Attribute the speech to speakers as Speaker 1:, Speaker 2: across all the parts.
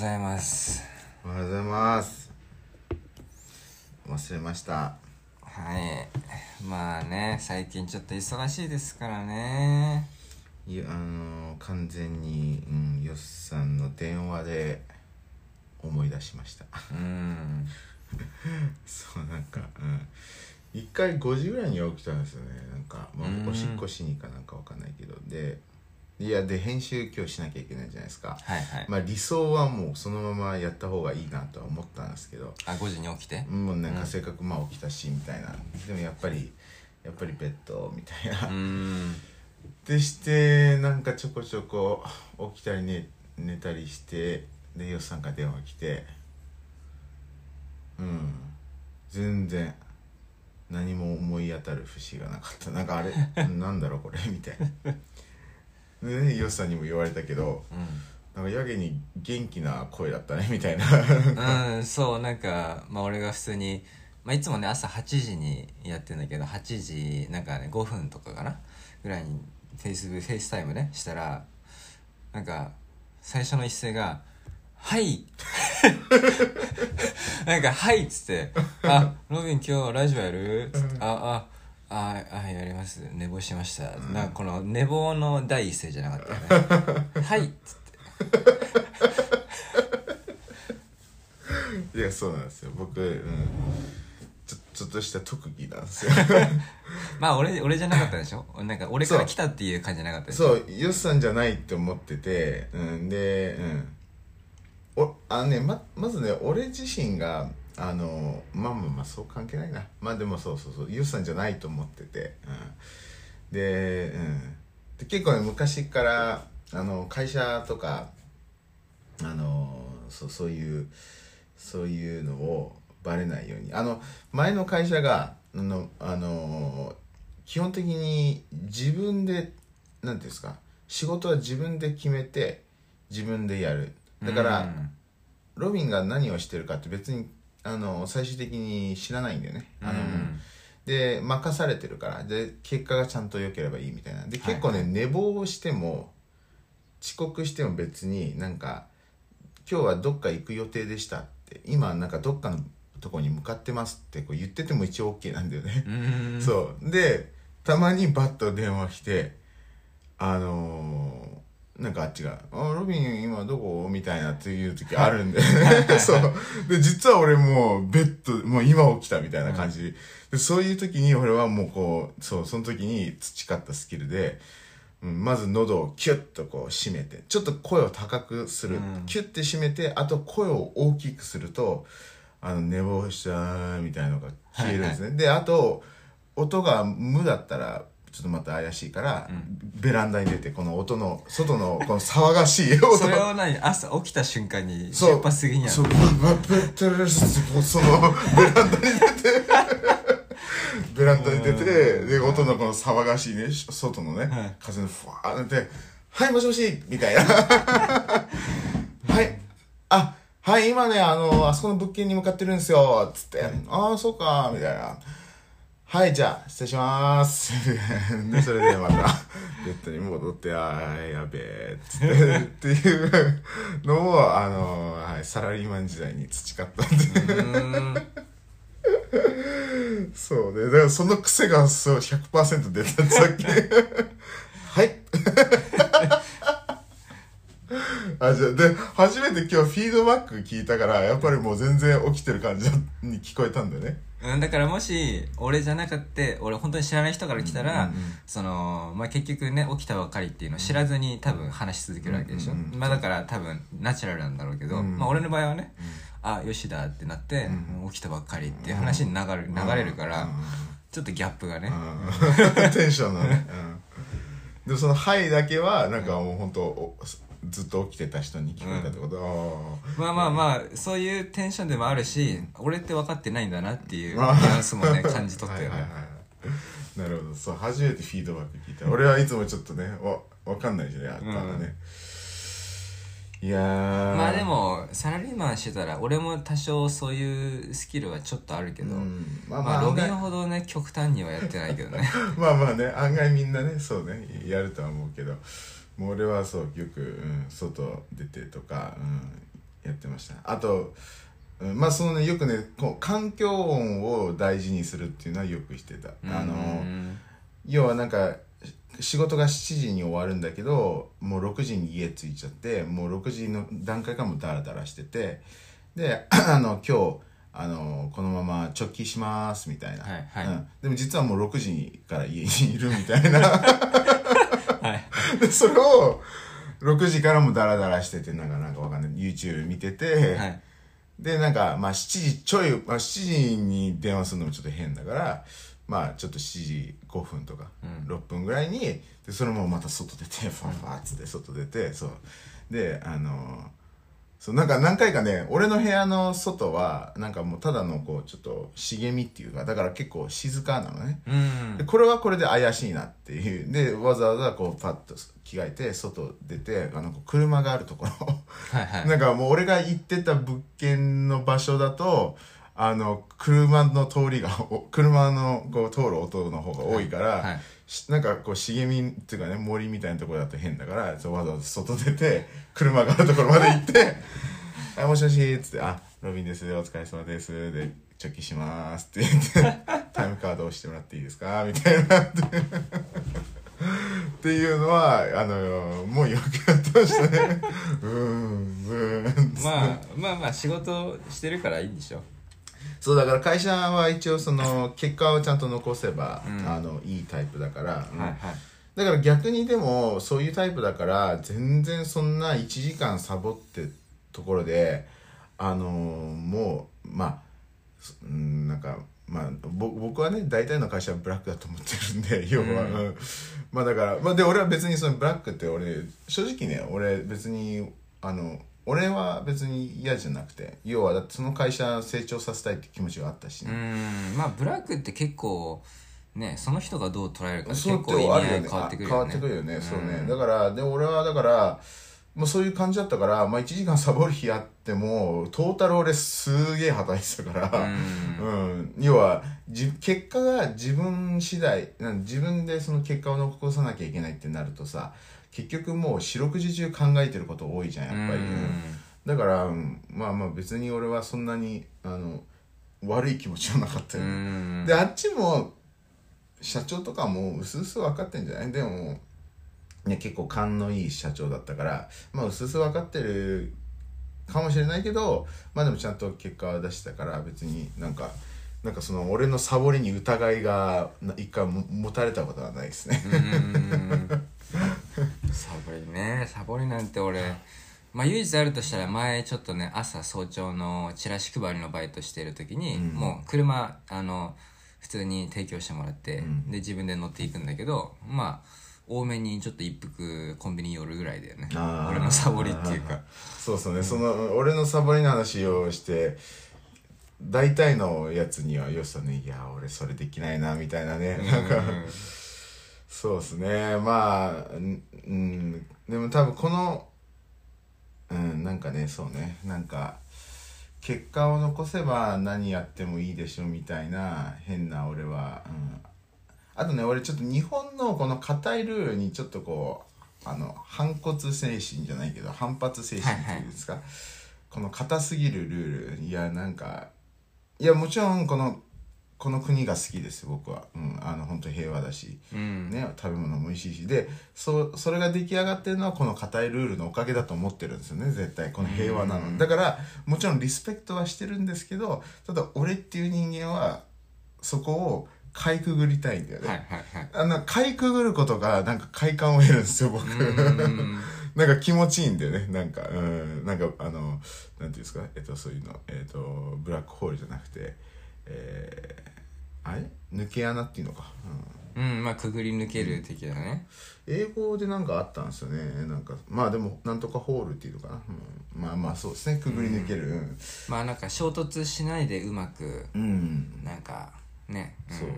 Speaker 1: ございます。
Speaker 2: おはようございます。忘れました。
Speaker 1: はい。まあね最近ちょっと忙しいですからね。
Speaker 2: いやあの完全に、うん、よっさんの電話で思い出しました。
Speaker 1: うん。
Speaker 2: そうなんかうん。一回5時ぐらいには起きたんですよね。なんか、ま
Speaker 1: うん。
Speaker 2: あ、おしっこしに行かなんかわかんないけど。でいやで編集今日しなきゃいけないじゃないですか。
Speaker 1: はいはい、
Speaker 2: まあ理想はもうそのままやった方がいいなとは思ったんですけど。
Speaker 1: あ5時に起きて？
Speaker 2: もうなん
Speaker 1: うん
Speaker 2: かせっかくまあ起きたしみたいな。でもやっぱりやっぱりベッドみたいな、
Speaker 1: うん。
Speaker 2: でしてなんかちょこちょこ起きたり寝寝たりしてでよっさんから電話来て。うん。全然何も思い当たる節がなかった。なんかあれ？なんだろうこれ？みたいな。でねよっさんにも言われたけどなんかやけに元気な声だったねみたいな。
Speaker 1: うん、うん、そうなんかまあ俺が普通に、まあ、いつもね朝8時にやってんだけど8時なんかね5分とかかな？ぐらいにフェイスブフェイスタイムねしたらなんか最初の一声が「はい」なんか「はい」っつって「あロビン今日ラジオやる?」つって「ああああやります。寝坊しました」なんかこの寝坊の第一声じゃなかったよね「はい」っつって。
Speaker 2: いやそうなんですよ。僕、うん、ちょちょっとした特技なんですよ。
Speaker 1: まあ俺俺じゃなかったでしょ？なんか俺から来たっていう感じじゃなかったでしょ？
Speaker 2: そう。よっさんじゃないって思ってて、うん、でうん。おあのねままずね俺自身があのまあまあまあそう関係ないな。まあでもそうそうそうよっさんじゃないと思ってて、うん、で,、うん、で結構ね昔からあの会社とかあのそうそういうそういうのをバレないように。あの前の会社があのあの基本的に自分でなんていうんですか仕事は自分で決めて自分でやる。だから、
Speaker 1: うん。
Speaker 2: ロビンが何をしてるかって別にあの最終的に知らないんだよね。あの、
Speaker 1: うん
Speaker 2: で任されてるからで結果がちゃんと良ければいいみたいな。で
Speaker 1: はい
Speaker 2: 結構ね、寝坊をしても遅刻しても別になんか今日はどっか行く予定でしたって今なんかどっかのとこに向かってますってこう言ってても一応 OK なんだよね、
Speaker 1: うん。
Speaker 2: そう。でたまにバッと電話来てあのーなんかあっちが「あロビン今どこ?」みたいなっていう時あるんで。そう。で実は俺もうベッドもう今起きたみたいな感じ、でそういう時に俺はもうこうそうその時に培ったスキルで、うん、まず喉をキュッとこう締めてちょっと声を高くする、
Speaker 1: うん。
Speaker 2: キュッて締めてあと声を大きくするとあの寝坊したみたいなのが消えるんですね、であと音が無だったらちょっとまた怪しいから、ベランダに出てこの音の外のこの騒がしい音。
Speaker 1: それを何？朝起きた瞬間に出
Speaker 2: そう。
Speaker 1: 発すぎにや
Speaker 2: そう。そのベランダに出て。ベランダに出てで音のこの騒がしいね外のね、
Speaker 1: はい。
Speaker 2: 風のふわーって「はいもしもし」みたいな。はい。あはい今ねあのあそこの物件に向かってるんですよつって「ああそうか」みたいなはい、じゃあ、失礼します。で、それでまた、ベッドに戻って、あーやべえ、つって、っていうのを、あの、はい、サラリーマン時代に培ったんで、
Speaker 1: う
Speaker 2: そうね。だからその癖がそう100%出たさっき。はい。あ、じゃ、で、初めて今日フィードバック聞いたから、やっぱりもう全然起きてる感じに聞こえたんだよね。
Speaker 1: うん、だからもし俺じゃなかって俺本当に知らない人から来たら、
Speaker 2: うんうんうん。
Speaker 1: そのまあ、結局ね起きたばかりっていうのを知らずに多分話し続けるわけでしょ、
Speaker 2: うんうんうん。
Speaker 1: まあ、だから多分ナチュラルなんだろうけど、
Speaker 2: うん。
Speaker 1: まあ、俺の場合はね、あよしだってなって、
Speaker 2: うん
Speaker 1: 起きたばっかりっていう話に流れる流れるから、
Speaker 2: うん
Speaker 1: ちょっとギャップがね、
Speaker 2: うん テンションのね、うん、でその「はい」だけはなんかもう本当おずっと起きてた人に聞こえたってこと、あ
Speaker 1: まあまあまあそういうテンションでもあるし、俺って分かってないんだなっていうニ
Speaker 2: あ。
Speaker 1: ュアンスもね 感じ取ったよね、
Speaker 2: はいはいはいなるほど。そう初めてフィードバック聞いた。俺はいつもちょっとねわわかんないじゃないあったらね、いやー。
Speaker 1: まあでもサラリーマンしてたら俺も多少そういうスキルはちょっとあるけど、
Speaker 2: うん。まあ
Speaker 1: まあロビン
Speaker 2: まあ案外
Speaker 1: ほどね極端にはやってないけどね。
Speaker 2: まあまあね案外みんなねそうねやるとは思うけどもう俺はそうよく、うん、外出てとか、うん、やってました。あとうんまあそのねよくねこう環境音を大事にするっていうのはよくしてた。あの
Speaker 1: うん
Speaker 2: 要はなんか仕事が7時に終わるんだけどもう6時に家着いちゃってもう6時の段階からもうダラダラしててで あの今日あのこのまま直帰しますみたいな、
Speaker 1: はいはい。
Speaker 2: うん、でも実はもう6時から家にいるみたいな。
Speaker 1: は い
Speaker 2: でそれを6時からもダラダラしててなんかなんかわかんない。YouTube 見てて、
Speaker 1: はい。
Speaker 2: でなんかまあ7時ちょい、まあ、7時に電話するのもちょっと変だからまあちょっと7時5分とか
Speaker 1: うん。
Speaker 2: 6分ぐらいにでそれもまた外出てファンファーっつって外出てそう。であのそうなんか何回かね俺の部屋の外はなんかもうただのこうちょっと茂みっていうかだから結構静かなのね。これはこれで怪しいなっていう。でわざわざこうパッと着替えて外出てあの車があるところ。
Speaker 1: はいはい。
Speaker 2: なんかもう俺が行ってた物件の場所だとあの車の通りがお車のこう通る音の方が多いから、
Speaker 1: はい
Speaker 2: しなんかこう茂みっていうかね森みたいなところだと変だからわざわざ外出て 車があるところまで行って「あもしもし」っつって「あロビンです。お疲れ様です」で「直帰します」って言って「タイムカード押してもらっていいですか?」みたいな。っていうのはあのもうよくやってましたね。うんうん
Speaker 1: まあまあまあ仕事してるからいいんでしょ。
Speaker 2: そうだから会社は一応その 結果をちゃんと残せば、
Speaker 1: うん。
Speaker 2: あのいいタイプだから、うん
Speaker 1: はいはい。
Speaker 2: だから逆にでもそういうタイプだから全然そんな1時間サボってところであのもうまあなんかまあぼ僕はね大体の会社はブラックだと思ってるんで要は、
Speaker 1: うん。
Speaker 2: うんまあだから、まあ、で俺は別にそのブラックって俺正直ね俺別にあの俺は別に嫌じゃなくて要はだってその会社成長させたいって気持ちがあったし
Speaker 1: う
Speaker 2: ね、
Speaker 1: ん。まあブラックって結構ねその人がどう捉えるかで結構意味合い変
Speaker 2: あ
Speaker 1: わってくる
Speaker 2: 変わ
Speaker 1: よね
Speaker 2: ってくるよね、そうね。
Speaker 1: ん
Speaker 2: だからで俺はだからもうそういう感じだったから、まあ、1時間サボる日あってもトータル俺すげえ働いてたから、
Speaker 1: うん。
Speaker 2: うん、要はじ結果が自分次第自分でその結果を残さなきゃいけないってなるとさ結局もう四六時中考えてること多いじゃんやっぱり、うん。だから、うんまあまあ別に俺はそんなにあの悪い気持ちはなかった
Speaker 1: う
Speaker 2: よ、
Speaker 1: ん。
Speaker 2: であっちも社長とかもうすうす分かってんじゃない？でも、ね、結構勘のいい社長だったからまあうすうす分かってるかもしれないけどまあでもちゃんと結果は出したから別になんかなんかその俺のサボりに疑いがな一回も持たれたことはないですね。
Speaker 1: うんサボりね。サボりなんて俺まあ唯一あるとしたら前ちょっとね朝早朝のチラシ配りのバイトしてる時に、
Speaker 2: うん。
Speaker 1: もう車あの普通に提供してもらって、
Speaker 2: うん。
Speaker 1: で自分で乗っていくんだけどまあ多めにちょっと一服コンビニ寄るぐらいだよね。
Speaker 2: あー。
Speaker 1: 俺のサボりっていうか。
Speaker 2: そうそうね、その俺のサボりの話をして大体のやつにはよしさんね。いや俺それできないなみたいなね、なんかそうですね。まあうんうん。でも多分このうんなんかねそうね。なんか結果を残せば何やってもいいでしょみたいな変な俺は、うん、あとね俺ちょっと日本のこの硬いルールにちょっとこうあの反骨精神じゃないけど反発精神っていうんですか、この硬すぎるルール。いやなんかいやもちろんこのこの国が好きです僕は、うん、あの本当平和だし、
Speaker 1: うん。
Speaker 2: ね、食べ物も美味しいし。でそそれが出来上がってるのはこの硬いルールのおかげだと思ってるんですよね絶対。この平和なの。
Speaker 1: うん。
Speaker 2: だからもちろんリスペクトはしてるんですけどただ俺っていう人間はそこをかいくぐりたいんだよね、
Speaker 1: はいはいはい。
Speaker 2: あのかいくぐることがなんか快感を得るんですよ僕。
Speaker 1: うん。
Speaker 2: なんか気持ちいいんだよね。なんかうん。なんかあのなんていうんですか？えっとそういうの。えっとブラックホールじゃなくてえー、あれ？抜け穴っていうのか、うん。
Speaker 1: うんまあくぐり抜ける的だね。
Speaker 2: 英語でなんかあったんですよね。なんかまあでもなんとかホールっていうのかな、うん、まあまあそうですね。くぐり抜ける。
Speaker 1: まあなんか衝突しないでうまく
Speaker 2: うん、
Speaker 1: なんかね、ん。
Speaker 2: そう。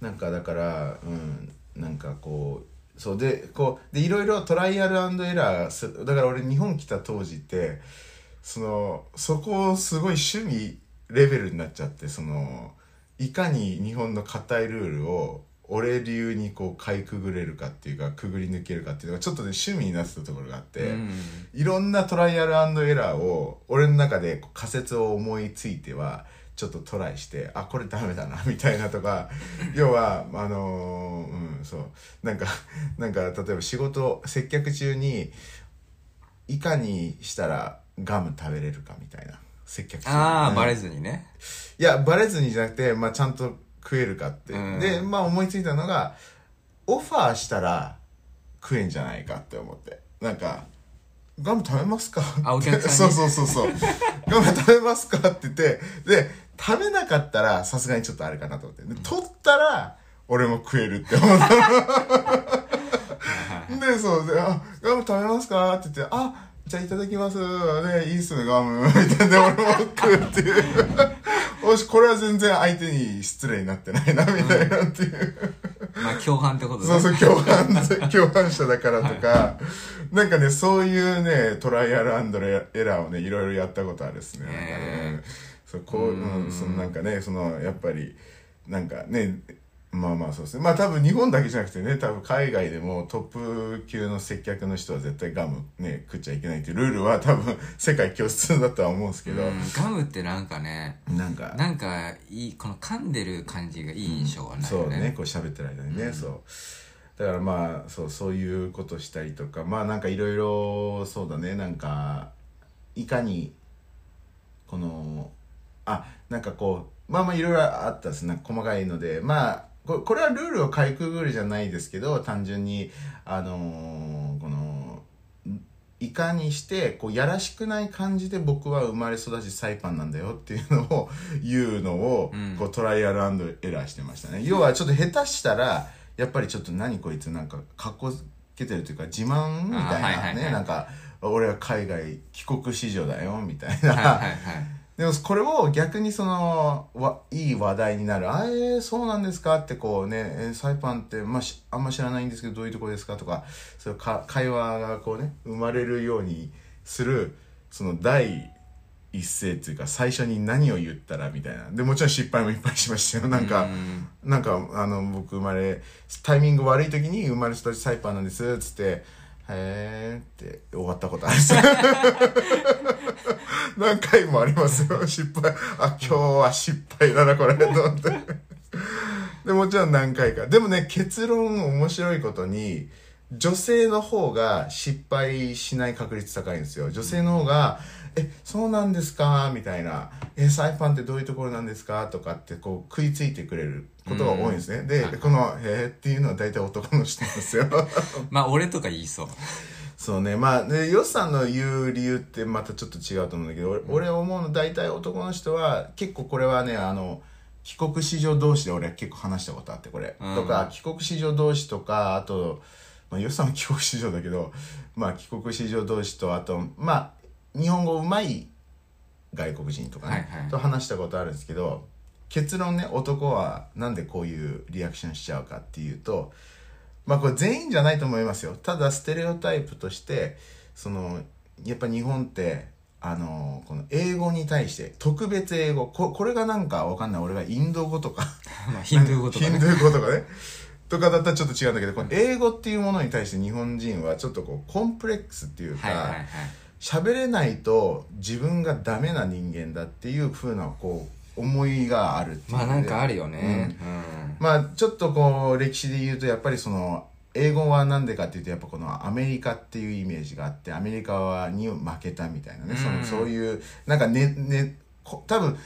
Speaker 2: なんかだからうん。なんかこうそうでこうでいろいろトライアルエラーする。だから俺日本来た当時ってそのそこをすごい趣味レベルになっちゃってそのいかに日本の硬いルールを俺流にこうかいくぐれるかっていうかくぐり抜けるかっていうのがちょっとね趣味になってたところがあって、
Speaker 1: うん。
Speaker 2: いろんなトライアルエラーを俺の中で仮説を思いついてはちょっとトライしてあこれダメだな みたいなとか要はあのーうんそう。なんかなんか例えば仕事接客中にいかにしたらガム食べれるかみたいな接客中に
Speaker 1: ああ、
Speaker 2: うん
Speaker 1: バレずにね。
Speaker 2: いやバレずにじゃなくて、まあ、ちゃんと食えるかって、
Speaker 1: うん。
Speaker 2: でまあ思いついたのがオファーしたら食えんじゃないかって思って。なんか「ガム食べますか?」
Speaker 1: あお客さんに？
Speaker 2: そうそうそうそう「ガム食べますか?」って言って。で食べなかったらさすがにちょっとあれかなと思って。で取ったら俺も食えるって思ったで、そう、で、あ、ガム食べますか？って言って、あ、じゃあいただきます。ね、いいっすね、ガム。みたいな、で、俺も食うっていう。おし、これは全然相手に失礼になってないな、みたいなっていう。
Speaker 1: まあ共犯ってこと
Speaker 2: そうそう、共犯、共犯者だからとか、なんかね、そういうね、トライアルエラーをね、いろいろやったことあるですね。なんかね
Speaker 1: へ
Speaker 2: そう、こう、うん、そのなんかね、その、やっぱり、なんかね、まあまあそうですね。まあ多分日本だけじゃなくてね、多分海外でもトップ級の接客の人は絶対ガムね、食っちゃいけないっていうルールは多分世界共通だとは思うんですけど、
Speaker 1: うん。ガムってなんかね
Speaker 2: なんか、
Speaker 1: なんかいいこの噛んでる感じがいい印象がないよね,、
Speaker 2: そうねこう喋ってる間にね、そう。だからまあそうそういうことしたりとかまあなんかいろいろそうだね。なんかいかにこのあなんかこうまあまあいろいろあったですね。細かいのでまあここれはルールをかいくぐるじゃないですけど単純にあのーこのいかにしてこうやらしくない感じで僕は生まれ育ちサイパンなんだよっていうのを言うのを、
Speaker 1: うん。
Speaker 2: こうトライアルエラーしてましたね。要はちょっと下手したらやっぱりちょっと何こいつなんか格好つけてるというか自慢みたい
Speaker 1: あはいはい
Speaker 2: な
Speaker 1: はい。
Speaker 2: ねなんか俺は海外帰国子女だよみたいな、
Speaker 1: はいはいはい
Speaker 2: でもこれを逆にそのわいい話題になる「あえー、そうなんですか?」ってこうね「えーサイパンって、まあ、しあんま知らないんですけどどういうとこですか?」とかそういうか会話がこうね生まれるようにするその第一声っていうか最初に何を言ったらみたいなでもちろん失敗もいっぱいしましたよなんか、
Speaker 1: うん
Speaker 2: なんかあの僕生まれタイミング悪い時に生まれ育ちサイパンなんですっつって「へーって終わったことあるんですよ 何回もありますよ。失敗。あ今日は失敗だなこれと思って。でもちろん何回か。でもね結論面白いことに女性の方が失敗しない確率高いんですよ。女性の方が「えそうなんですか?」みたいな「えサイパンってどういうところなんですか?」とかってこう食いついてくれることが多いんですね、でこの「へーっていうのは大体男の人なんですよ。
Speaker 1: まあ俺とか言いそう
Speaker 2: そうね。まあでヨスさんの言う理由ってまたちょっと違うと思うんだけど俺,、俺思うの大体男の人は結構これはねあの帰国子女同士で俺は結構話したことあってこれ、
Speaker 1: うん。
Speaker 2: とか帰国子女同士とかあと、まあ、ヨスさんは帰国子女だけど まあ帰国子女同士とあとまあ日本語うまい外国人とかね、
Speaker 1: はいはい。
Speaker 2: と話したことあるんですけど結論ね男はなんでこういうリアクションしちゃうかっていうとまあこれ全員じゃないと思いますよ。ただステレオタイプとしてそのやっぱ日本ってあのこの英語に対して特別英語。ここれがなんかわかんない。俺がインド語とか。
Speaker 1: まあヒンドゥー語とかね。
Speaker 2: ヒンドゥー語とかね。とかだったらちょっと違うんだけどこの英語っていうものに対して日本人はちょっとこうコンプレックスっていうか、
Speaker 1: はいはいはい。
Speaker 2: 喋れないと自分がダメな人間だっていうふうなこう思いがあるっていう
Speaker 1: まあなんかあるよ
Speaker 2: うん。
Speaker 1: ね
Speaker 2: まあちょっとこう歴史で言うとやっぱりその英語はなんでかっていうとやっぱこのアメリカっていうイメージがあってアメリカはに負けたみたいなね、そ
Speaker 1: うん。
Speaker 2: のそういうなんかねねこ多分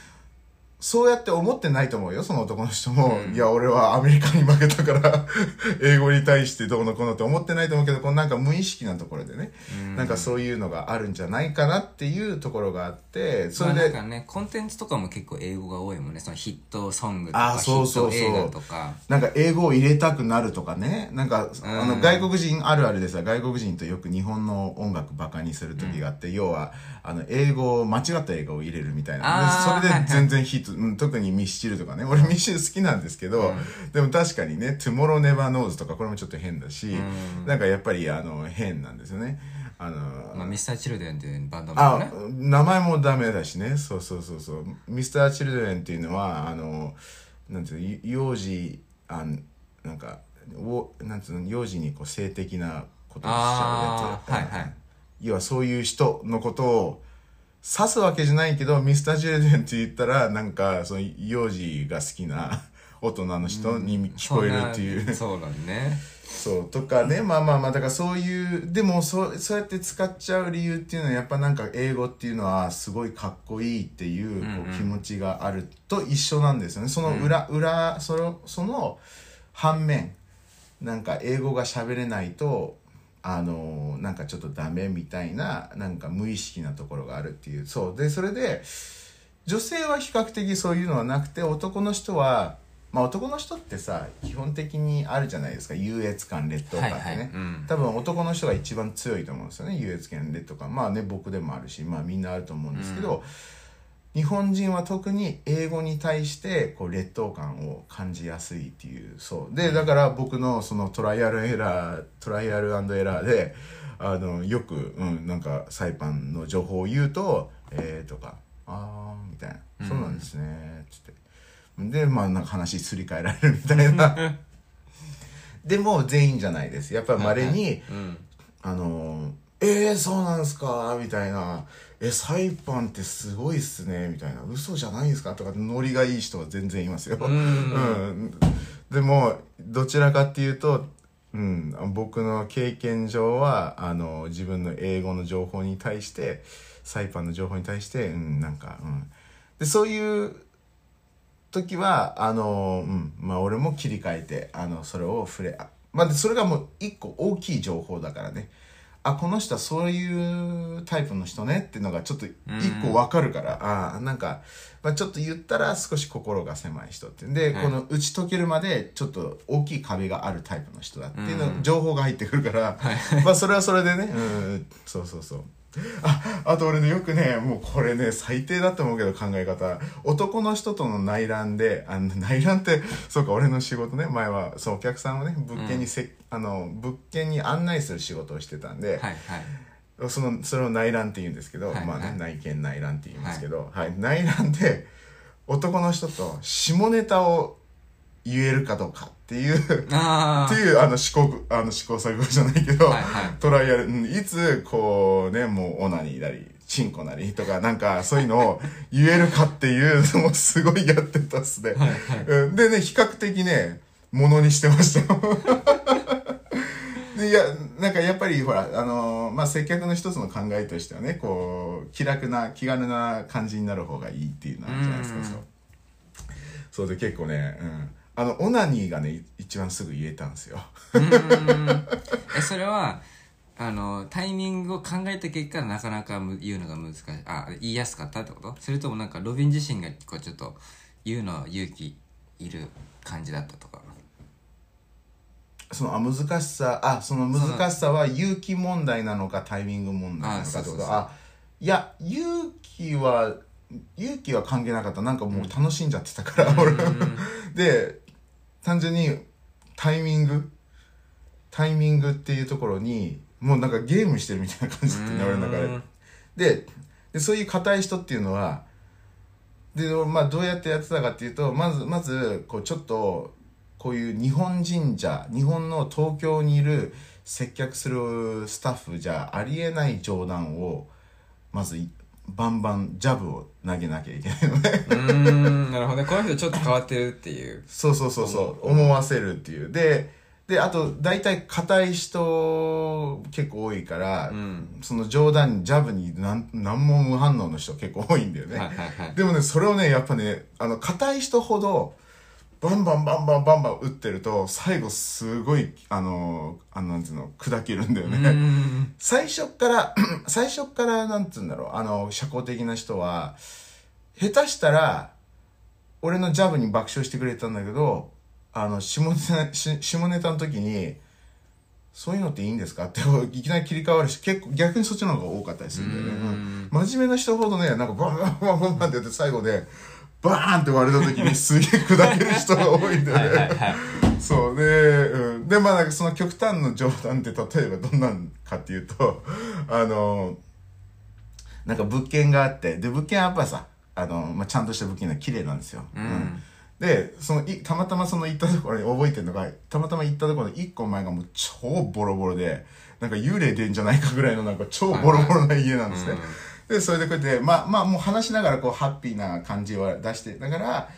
Speaker 2: そうやって思ってないと思うよその男の人も、
Speaker 1: うん。
Speaker 2: いや俺はアメリカに負けたから 英語に対してどうのこうのって思ってないと思うけどこのなんか無意識なところでね、
Speaker 1: うん。
Speaker 2: なんかそういうのがあるんじゃないかなっていうところがあってそ
Speaker 1: ま
Speaker 2: れで、
Speaker 1: あなんかねコンテンツとかも結構英語が多いもんね。そのヒットソングと
Speaker 2: あ
Speaker 1: かヒ
Speaker 2: そうそうそう。
Speaker 1: ット映画とか。
Speaker 2: なんか英語を入れたくなるとかね。なんか、あの
Speaker 1: うん
Speaker 2: 外国人あるあるでさ外国人とよく日本の音楽バカにする時があって、要はあの英語を間違った英語を入れるみたいな。それで全然ヒット、うん特にミスチルとかね。俺ミスチル好きなんですけど、でも確かにね「Tomorrow Never Knows」とかこれもちょっと変だし、
Speaker 1: うん。
Speaker 2: なんかやっぱりあの変なんですよね。あの、
Speaker 1: まあミスターチルドレンっていうバンドも
Speaker 2: あ
Speaker 1: ね
Speaker 2: 名前もダメだしね。そうそうそうそう。ミスター・チルドレンっていうのはあのなんていうの幼児あんなんかおなんつうの幼児にこう性的なことをしちゃうやつ。
Speaker 1: はいはい。
Speaker 2: 要はそういう人のことを指すわけじゃないけどミスター・ジュレデンって言ったらなんかその幼児が好きな 大人の人に聞こえるっていう、
Speaker 1: そうだね。
Speaker 2: そうとかねまあまあまあだからそういうでもそうそうやって使っちゃう理由っていうのはやっぱなんか英語っていうのはすごいかっこいいっていうこ
Speaker 1: うんうん。
Speaker 2: う気持ちがあると一緒なんですよね。その裏、裏そのその反面なんか英語が喋れないとあのなんかちょっとダメみたいななんか無意識なところがあるっていう。そう。でそれで女性は比較的そういうのはなくて男の人はまあ男の人ってさ基本的にあるじゃないですか。優越感劣等感ってね、
Speaker 1: はいはい。うん。
Speaker 2: 多分男の人が一番強いと思うんですよね。優越感劣等感。まあね僕でもあるしまあみんなあると思うんですけど、日本人は特に英語に対してこう劣等感を感じやすいっていうそう。でだから僕のそのトライアルエラートライアルエラーであのよく、うん、なんかサイパンの情報を言うと「えー」とか「あー」みたいな「そうなんですね」つって。でまあなんか話すり替えられるみたいな。でも全員じゃないです。やっぱりまれに、
Speaker 1: うん。
Speaker 2: あのえー、そうなんすか？みたいな「えサイパンってすごいっすね」みたいな「嘘じゃないんすか?」とかノリがいい人は全然いますよ、
Speaker 1: うん。
Speaker 2: うん。でもどちらかっていうと、うん、僕の経験上はあの自分の英語の情報に対してサイパンの情報に対して、うん、なんか、うん、でそういう時はあの、うん。まあ、俺も切り替えてあのそれを触れあまあ、でそれがもう一個大きい情報だからねあこの人はそういうタイプの人ねっていうのがちょっと一個わかるから、ああなんか、まあ、ちょっと言ったら少し心が狭い人ってで、
Speaker 1: はい
Speaker 2: この打ち解けるまでちょっと大きい壁があるタイプの人だっていうの、
Speaker 1: うん。
Speaker 2: 情報が入ってくるから、まあそれはそれでね、うん、そうそうそうああと俺ねよくねもうこれね最低だと思うけど考え方。男の人との内覧であの内覧ってそうか俺の仕事ね。前はそうお客さんをね物件にせ、あの物件に案内する仕事をしてたんで、
Speaker 1: はいはい。
Speaker 2: そのそれを内覧って言うんですけど、
Speaker 1: はい
Speaker 2: まあね、
Speaker 1: はい。
Speaker 2: 内見内覧って言いますけど、はい。内覧で男の人と下ネタを言えるかどうかっていう
Speaker 1: あ
Speaker 2: っていうあの試行あの試行錯誤じゃないけど、
Speaker 1: はいはい。
Speaker 2: トライアル、うんいつこうねもうオナニーなりチンコなりとかなんかそういうのを 言えるかっていうのもすごいやってたっすね、
Speaker 1: はいはい。
Speaker 2: うん。でね比較的ねものにしてました。いやなんかやっぱりほらあのーまあ接客の一つの考えとしてはねこう気楽な気軽な感じになる方がいいっていうのあるじゃないですか。
Speaker 1: うん。
Speaker 2: そう。そうで結構ね、うん、あのオナニーがねい一番すぐ言えたんですよ。
Speaker 1: えそれはあのタイミングを考えた結果なかなかむ言うのが難しい。あ言いやすかったってこと？それともなんかロビン自身がこうちょっと言うの勇気いる感じだったとか？
Speaker 2: そのあ難しさあその難しさは勇気問題なのかタイミング問題なのかってこと？
Speaker 1: あ
Speaker 2: いや勇気は勇気は関係なかった。なんかもう楽しんじゃってたから、俺で単純にタイミングタイミングっていうところにもうなんかゲームしてるみたいな感じだったね俺の中
Speaker 1: うん
Speaker 2: で。ででそういう硬い人っていうのはで、まあ、どうやってやってたかっていうとまずまずこうちょっとこういう日本人じゃ日本の東京にいる接客するスタッフじゃありえない冗談をまずいバンバンジャブを投げなきゃいけないのね。
Speaker 1: うーんなるほどね。この人ちょっと変わってるっていう。
Speaker 2: そうそうそうそう。思わせるっていう。でであと大体硬い人結構多いから、
Speaker 1: うん。
Speaker 2: その冗談ジャブになん何も無反応の人結構多いんだよね、
Speaker 1: はいはいはい。
Speaker 2: でもねそれをねやっぱねあの硬い人ほどバンバンバンバンバンバン打ってると最後すごいあのあのなんていうの砕けるんだよね、最初から最初からなんつうんだろうあの社交的な人は下手したら俺のジャブに爆笑してくれたんだけどあの下ネタ下ネタの時にそういうのっていいんですかっていきなり切り替わるし結構逆にそっちの方が多かったりするんだよね、真面目な人ほどねなんかバンバンバンバンバンってやって最後でバーンって割れた時にすげえ砕ける人が多いんだよね、
Speaker 1: はいはいはい。
Speaker 2: そうで、うん、でまあなんかその極端の冗談って例えばどんなんかっていうとあのなんか物件があってで物件はやっぱさあの、まあ、ちゃんとした物件は綺麗なんですよ、
Speaker 1: うん。
Speaker 2: でそのいたまたまその行ったところに覚えてるのがたまたま行ったところの1個前がもう超ボロボロでなんか幽霊出んじゃないかぐらいのなんか超ボロボロな家なんですね、でそれでこうやってまあまあもう話しながらこうハッピーな感じを出してながら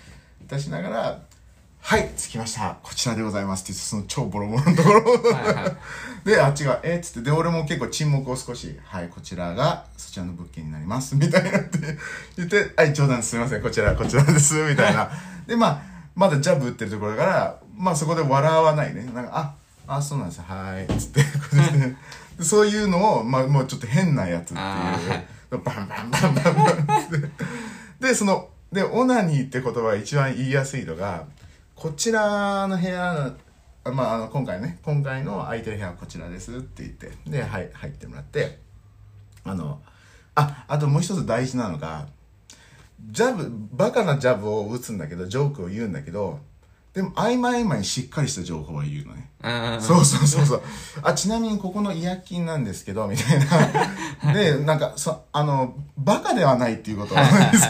Speaker 2: 出しながら「はい着きました。こちらでございます」ってその超ボロボロのところ。を
Speaker 1: はいはい。
Speaker 2: であっちが「えっ?」つってで俺も結構沈黙を少し「はいこちらがそちらの物件になります」みたいなって言って「はい冗談です。すいません。こちらこちらです」みたいな。でまあまだジャブ打ってるところだからまあそこで笑わないね。なんか「ああそうなんです。はい」っつってこうやってでそういうのを、まあ、もうちょっと変なやつっていうバンバンバンバンバンって。でそのでオナニーって言葉が一番言いやすいのがこちらの部屋まあ、あの今回ね今回の空いてる部屋はこちらですって言ってで、はい、入ってもらってあのああともう一つ大事なのがジャブバカなジャブを打つんだけどジョークを言うんだけどでも合間合間にしっかりした情報は言うのね
Speaker 1: うん
Speaker 2: そうそうそうそう。あ、ちなみにここの違約金なんですけど、みたいな。で、なんか、そ、あの、バカではないっていうことを、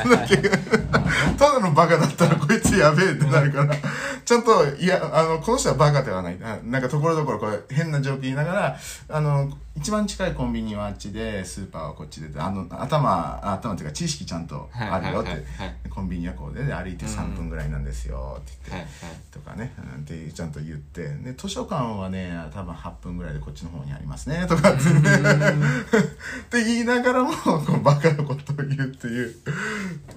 Speaker 2: そんだけただのバカだったらこいつやべえってなるから、ちゃんと、いや、あの、この人はバカではない。あなんかところどころこれ変な状況言いながら、あの、一番近いコンビニはあっちで、スーパーはこっちで、あの、頭、頭っていうか知識ちゃんとあるよって
Speaker 1: はいはい。
Speaker 2: コンビニはこうで、で歩いて3分ぐらいなんですよって言って。とかね、うん、ってちゃんと言ってで図書館はね多分8分ぐらいでこっちの方にありますねとかってね って言いながらもこうバカなことを言うっていう。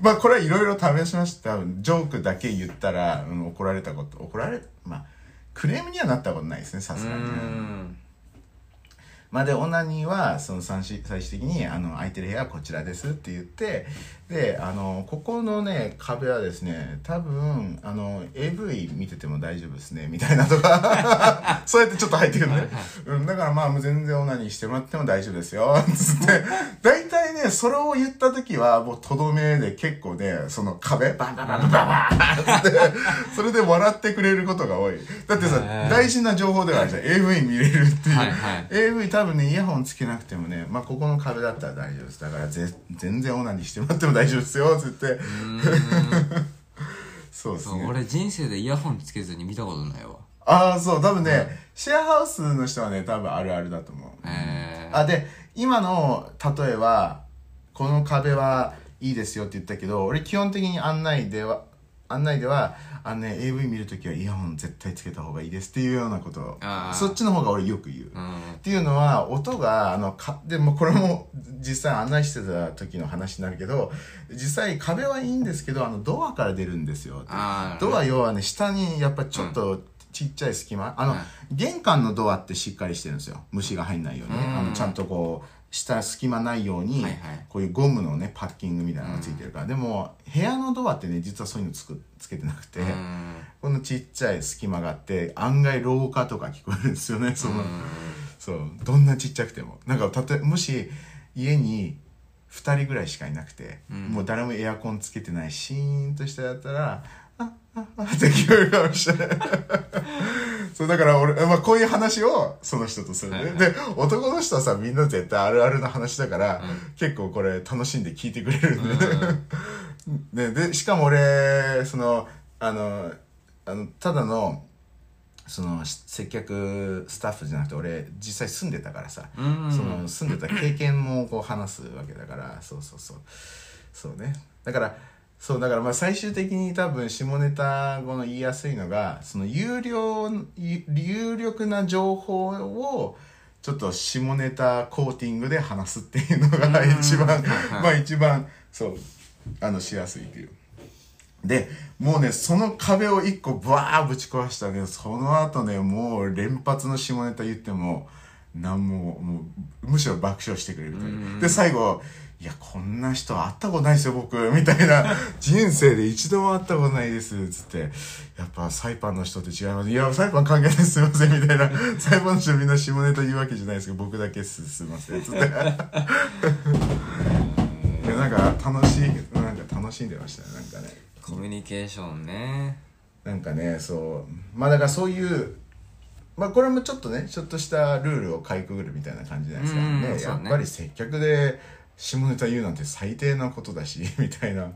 Speaker 2: まあこれはいろいろ試しました。ジョークだけ言ったら、うん、怒られたこと怒られまあクレームにはなったことないですねさすがにまあでオナニーはその最終最終的にあの空いてる部屋はこちらですって言ってであのここのね壁はですね多分あの AV 見てても大丈夫ですねみたいなとか そうやってちょっと入ってくるね、うん、だからまあ全然オナニーしてもらっても大丈夫ですよつって。大体ねそれを言った時はもうとどめで結構ねその壁バンバンバンバンバンってそれで笑ってくれることが多い。だってさ大事な情報ではあるじゃん AV 見れるっていう、
Speaker 1: はいはい。
Speaker 2: AV 多分ねイヤホンつけなくてもねまあここの壁だったら大丈夫です。だからぜ全然オナニーしてもらっても大丈夫ですよつって。そうですね。
Speaker 1: そう俺人生でイヤホンつけずに見たことないわ。
Speaker 2: ああそう多分ね、シェアハウスの人はね多分あるあるだと思う、
Speaker 1: えー。
Speaker 2: あで今の例えはこの壁はいいですよって言ったけど俺基本的に案内では案内ではあのね AV 見るときはイヤホン絶対つけた方がいいですっていうようなこと。そっちの方が俺よく言う、
Speaker 1: うん。
Speaker 2: っていうのは音があのかでもこれも実際案内してた時の話になるけど実際壁はいいんですけどあのドアから出るんですよ。ドア要はね下にやっぱちょっとちっちゃい隙間、あの、
Speaker 1: うん
Speaker 2: 玄関のドアってしっかりしてるんですよ。虫が入んないようにね、
Speaker 1: うん。
Speaker 2: あのちゃんとこう下隙間ないように、
Speaker 1: はいはい。
Speaker 2: こういうゴムのねパッキングみたいなのがついてるから、でも部屋のドアってね実はそういうのつくつけてなくて、
Speaker 1: うん。
Speaker 2: このちっちゃい隙間があって案外廊下とか聞こえるんですよねその、そう。どんなちっちゃくても。なんかたとえもし家に2人ぐらいしかいなくて、
Speaker 1: うん。
Speaker 2: もう誰もエアコンつけてないシーンとしたやったらあああって聞こえるかもしれないそうだから俺、まあ、こういう話をその人とするね、
Speaker 1: はいはい。
Speaker 2: で男の人はさみんな絶対あるあるな話だから、
Speaker 1: うん。
Speaker 2: 結構これ楽しんで聞いてくれるんで、ね、でしかも俺そのあのあのただのそのし接客スタッフじゃなくて俺実際住んでたからさ、
Speaker 1: うん。
Speaker 2: その住んでた経験もこう話すわけだからそうそうそう。そうね。だからそうだからまあ最終的に多分下ネタ語の言いやすいのがその有料有有力な情報をちょっと下ネタコーティングで話すっていうのが
Speaker 1: うん。
Speaker 2: 一番
Speaker 1: はい。
Speaker 2: まあ一番そうあのしやすいっていう。でもうねその壁を一個バーぶち壊したね。その後ねもう連発の下ネタ言っても何ももうむしろ爆笑してくれるという。
Speaker 1: うん。
Speaker 2: で最後「いやこんな人会ったことないですよ僕」みたいな「人生で一度も会ったことないです」つって「やっぱサイパンの人って違います」「いやサイパン関係ないですすいません」みたいな「サイパンの人みんな下ネタ言うわけじゃないですけど僕だけす。すいません」つって。いやなんか楽しいなんか楽しんでましたねなんかね。
Speaker 1: コミュニケーションね。
Speaker 2: なんかねそう。まあだからそういうまあこれもちょっとねちょっとしたルールをかいくぐるみたいな感じじゃないですか、ね。やっぱり接客で下ネタ言うなんて最低なことだし みたいな。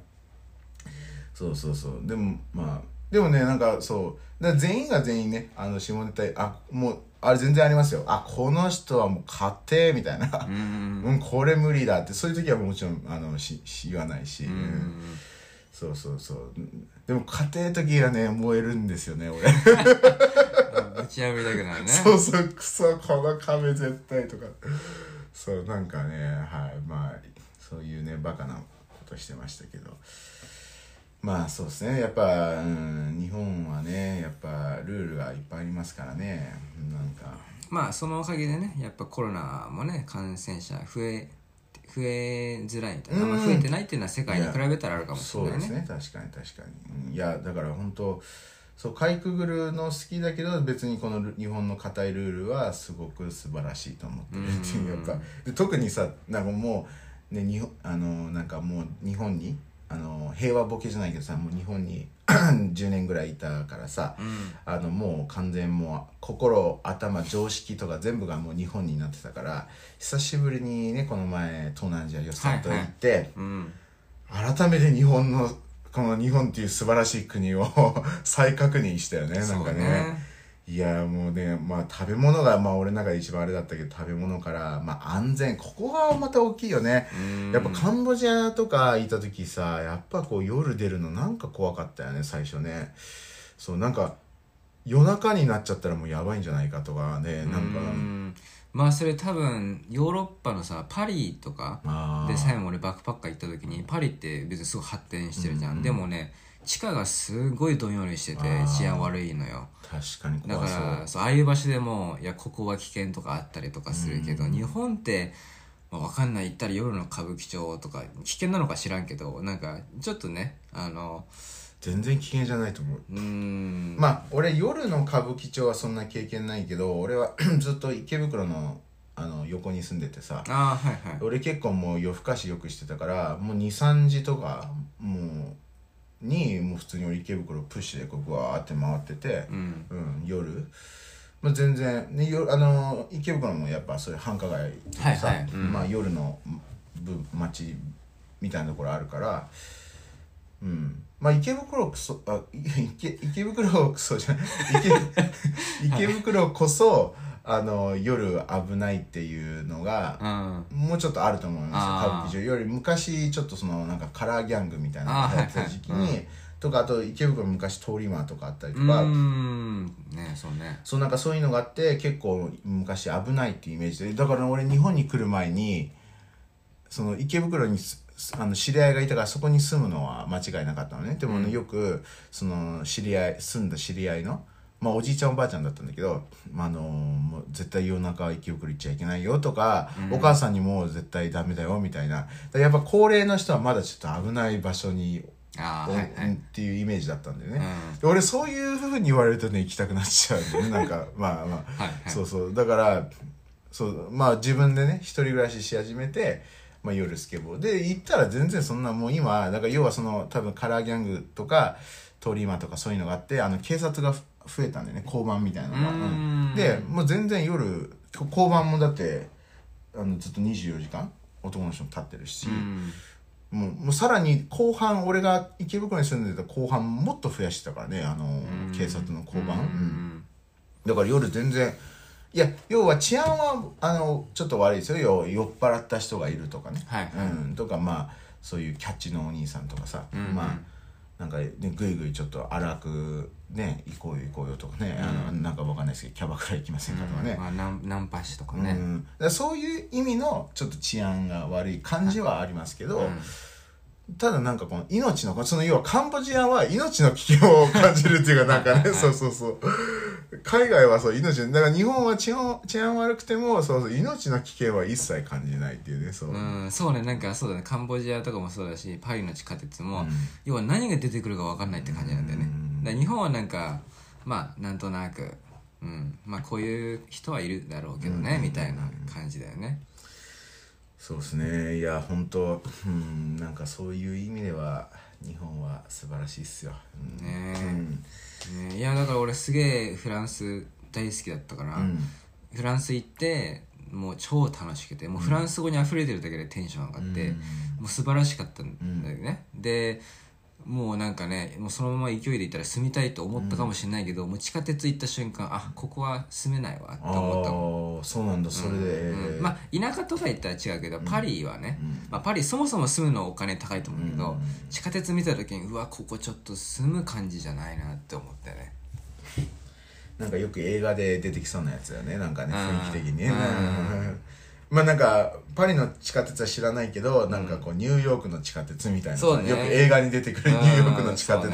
Speaker 2: そうそうそう。でもまあでもねなんかそう。だ全員が全員ねあの下ネタあもうあれ全然ありますよ。あこの人はもう家庭みたいな。
Speaker 1: う、ん
Speaker 2: うん、これ無理だって。そういう時はもちろんあのしし言わないし、
Speaker 1: う
Speaker 2: うん
Speaker 1: ん。
Speaker 2: そうそうそう。うんでも家庭時はね燃えるんですよね俺。
Speaker 1: ぶち破りたくなるね。
Speaker 2: そうそう。クソこの壁絶対とかそうなんかねはいまあそういうねバカなことしてましたけど。まあそうですね。やっぱ、うん、日本はねやっぱルールがいっぱいありますからね。なんか。
Speaker 1: まあそのおかげでねやっぱコロナもね感染者増え増えづらいみたいな、
Speaker 2: うん。
Speaker 1: まあ増えてないっていうのは世界に比べたらあるかもしれ
Speaker 2: そうです
Speaker 1: ないね
Speaker 2: ね。確かに確かに、うん。いやだから本当そうかいくぐるの好きだけど別にこのル日本の硬いルールはすごく素晴らしいと思ってるっていうやっぱで特にさなんかもうね日本あのなんかもう日本にあの平和ボケじゃないけどさもう日本に 10年ぐらいいたからさ、
Speaker 1: うん。
Speaker 2: あのもう完全もう心頭常識とか全部がもう日本になってたから久しぶりにねこの前東南アジア予算と行って、
Speaker 1: うん。
Speaker 2: 改めて日本のこの日本っていう素晴らしい国を 再確認したよねなんか
Speaker 1: そう
Speaker 2: ね。いやもうねまあ食べ物がまあ俺の中で一番あれだったけど食べ物からまあ安全。ここがまた大きいよね。
Speaker 1: うん。
Speaker 2: やっぱカンボジアとかいた時さやっぱこう夜出るのなんか怖かったよね最初ね。そうなんか夜中になっちゃったらもうやばいんじゃないかとかねなんか。
Speaker 1: うんまあそれ多分ヨーロッパのさパリとかで最後俺バックパッカー行った時にパリって別にすごい発展してるじゃん、
Speaker 2: うん。うん
Speaker 1: でもね地下がすごいどんよりしてて治安悪いのよ。
Speaker 2: 確かに
Speaker 1: だか
Speaker 2: 怖そう。
Speaker 1: らそうああいう場所でもいやここは危険とかあったりとかするけど、
Speaker 2: うん。
Speaker 1: 日本って、まあ、わかんない行ったら夜の歌舞伎町とか危険なのか知らんけどなんかちょっとねあの
Speaker 2: 全然危険じゃないと思う。
Speaker 1: うーん。
Speaker 2: まあ俺夜の歌舞伎町はそんな経験ないけど俺は ずっと池袋のあの横に住んでてさ
Speaker 1: ああはいはい。
Speaker 2: 俺結構もう夜更かしよくしてたからもう23時とかもうにもう普通に俺池袋プッシュでこうわーって回ってて、
Speaker 1: うん。
Speaker 2: うん、夜、まあ、全然、ね、夜あの池袋もやっぱそういう繁華街とかさ、
Speaker 1: はいはい。うん。
Speaker 2: まあ、夜の部街みたいなところあるから。うん、まあ池袋こそあい池池袋こそじゃない。池池袋こそあの夜危ないっていうのが
Speaker 1: うん。
Speaker 2: もうちょっとあると思います歌舞伎町より昔ちょっとそのなんかカラーギャングみたいなのがってた時期に、
Speaker 1: はいはい
Speaker 2: とかあと池袋昔通り魔とかあったりと
Speaker 1: う
Speaker 2: か、
Speaker 1: ねそうね。
Speaker 2: そうなんかそういうのがあって結構昔危ないっていうイメージでだから俺日本に来る前にその池袋にすあの知り合いがいたからそこに住むのは間違いなかったのね。でもね、
Speaker 1: うん。
Speaker 2: よくその知り合い住んだ知り合いのまあおじいちゃんおばあちゃんだったんだけど、まあ、あのもう絶対夜中は池袋行っちゃいけないよとか、
Speaker 1: うん。
Speaker 2: お母さんにも絶対ダメだよみたいな。やっぱ高齢の人はまだちょっと危ない場所に、
Speaker 1: あはいはい、
Speaker 2: っていうイメージだったんだよね、
Speaker 1: うん。
Speaker 2: で俺そういうふうに言われるとね行きたくなっちゃうんだよ。ね なんかまあまあ。
Speaker 1: はいはい。
Speaker 2: そうそう。だからそうまあ自分でね一人暮らしし始めて、まあ、夜スケボー。で行ったら全然そんなもう今だから要はその多分カラーギャングとか通り魔とかそういうのがあってあの警察がふ増えたんだよね。交番みたいなのが、
Speaker 1: う
Speaker 2: ん。ん。でもう全然夜交番もだってあのずっと24時間男の人も立ってるし、
Speaker 1: うん。
Speaker 2: もうもうさらに後半俺が池袋に住んでた後半もっと増やしてたからねあの
Speaker 1: うん。
Speaker 2: 警察の交番、
Speaker 1: う
Speaker 2: うん
Speaker 1: ん。
Speaker 2: だから夜全然いや要は治安はあのちょっと悪いですよ。酔っ払った人がいるとかね、
Speaker 1: はいはい。
Speaker 2: うん、とかまあそういうキャッチのお兄さんとかさ、
Speaker 1: うんうん。
Speaker 2: まあなんか、ね、ぐいぐいちょっと荒くね行こうよ行こうよとかね、あのなんかわかんないですけどキャバクラ行きませんかとかね、
Speaker 1: まあ、ナンナンパ師とかね、
Speaker 2: うん、だからそういう意味のちょっと治安が悪い感じはありますけど、
Speaker 1: うん。
Speaker 2: ただなんかこの命のその要はカンボジアは命の危険を感じるっていうかなんかね。そうそうそう海外はそう命だから日本は治安治安悪くてもそうそう命の危険は一切感じないっていうねそう、
Speaker 1: うん、そうね。なんかそうだね。カンボジアとかもそうだしパリの地下鉄も、
Speaker 2: うん。
Speaker 1: 要は何が出てくるか分かんないって感じなんだよね、
Speaker 2: うん。
Speaker 1: だ日本はなんかまあなんとなく、うん、まあこういう人はいるだろうけどね、
Speaker 2: うん。
Speaker 1: みたいな感じだよね。
Speaker 2: そうですね。いや本当うん。なんかそういう意味では日本は素晴らしいっすよ、うん
Speaker 1: ね
Speaker 2: うん。
Speaker 1: ねいやだから俺すげえフランス大好きだったから、
Speaker 2: うん。
Speaker 1: フランス行ってもう超楽しくてもうフランス語に溢れてるだけでテンション上がって、
Speaker 2: うん。
Speaker 1: もう素晴らしかったんだよね、でもうなんかねもうそのまま勢いでいったら住みたいと思ったかもしれないけど、もう地下鉄行った瞬間あここは住めないわって思ったもん。
Speaker 2: ああそうなんだそれで、
Speaker 1: うんまあ田舎とか行ったら違うけど、パリはね、まあ、パリそもそも住むのお金高いと思うけど、地下鉄見た時にうわここちょっと住む感じじゃないなって思ってね。
Speaker 2: なんかよく映画で出てきそうなやつだよねなんかね
Speaker 1: うん。
Speaker 2: 雰囲気的にね。
Speaker 1: うん
Speaker 2: うんまあなんかパリの地下鉄は知らないけどなんかこうニューヨークの地下鉄みたいな
Speaker 1: そうね。
Speaker 2: よく映画に出てくるニューヨークの地下鉄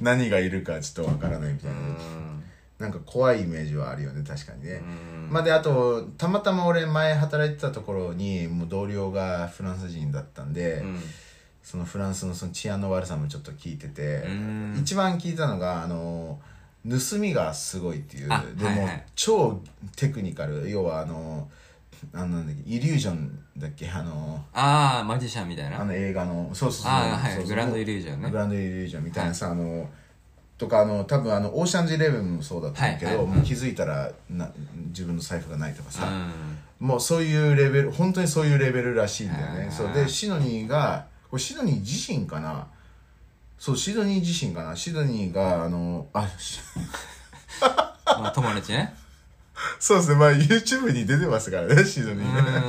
Speaker 2: 何がいるかちょっとわからないみたいな。
Speaker 1: うん。
Speaker 2: なんか怖いイメージはあるよね確かにね。
Speaker 1: うん。
Speaker 2: まあであとたまたま俺前働いてたところにもう同僚がフランス人だったんで、
Speaker 1: うん。
Speaker 2: そのフランスのその治安の悪さもちょっと聞いてて
Speaker 1: うん。
Speaker 2: 一番聞いたのがあの盗みがすごいっていう。
Speaker 1: あ
Speaker 2: でも、
Speaker 1: はいはい。
Speaker 2: 超テクニカル。要はあのあのなんだっけイリュージョンだっけ？あの
Speaker 1: ああマジシャンみたいな？
Speaker 2: あの映画のそうそうそう。
Speaker 1: あーはい
Speaker 2: そうそう。
Speaker 1: グランドイリュージョンね。
Speaker 2: グランドイリュージョンみたいなさ、あのとかあの多分あのオーシャンズイレブンもそうだったんだけど、
Speaker 1: はいはい。
Speaker 2: もう気づいたらな自分の財布がないとかさ、
Speaker 1: う
Speaker 2: もうそういうレベル本当にそういうレベルらしいんだよね。そう。でシドニーがこれシドニー自身かな？そうシドニー自身かな？シドニーがあのあ
Speaker 1: まあ友達ね
Speaker 2: そうですね。まあ YouTube に出てますからねシド
Speaker 1: う
Speaker 2: ニーがね。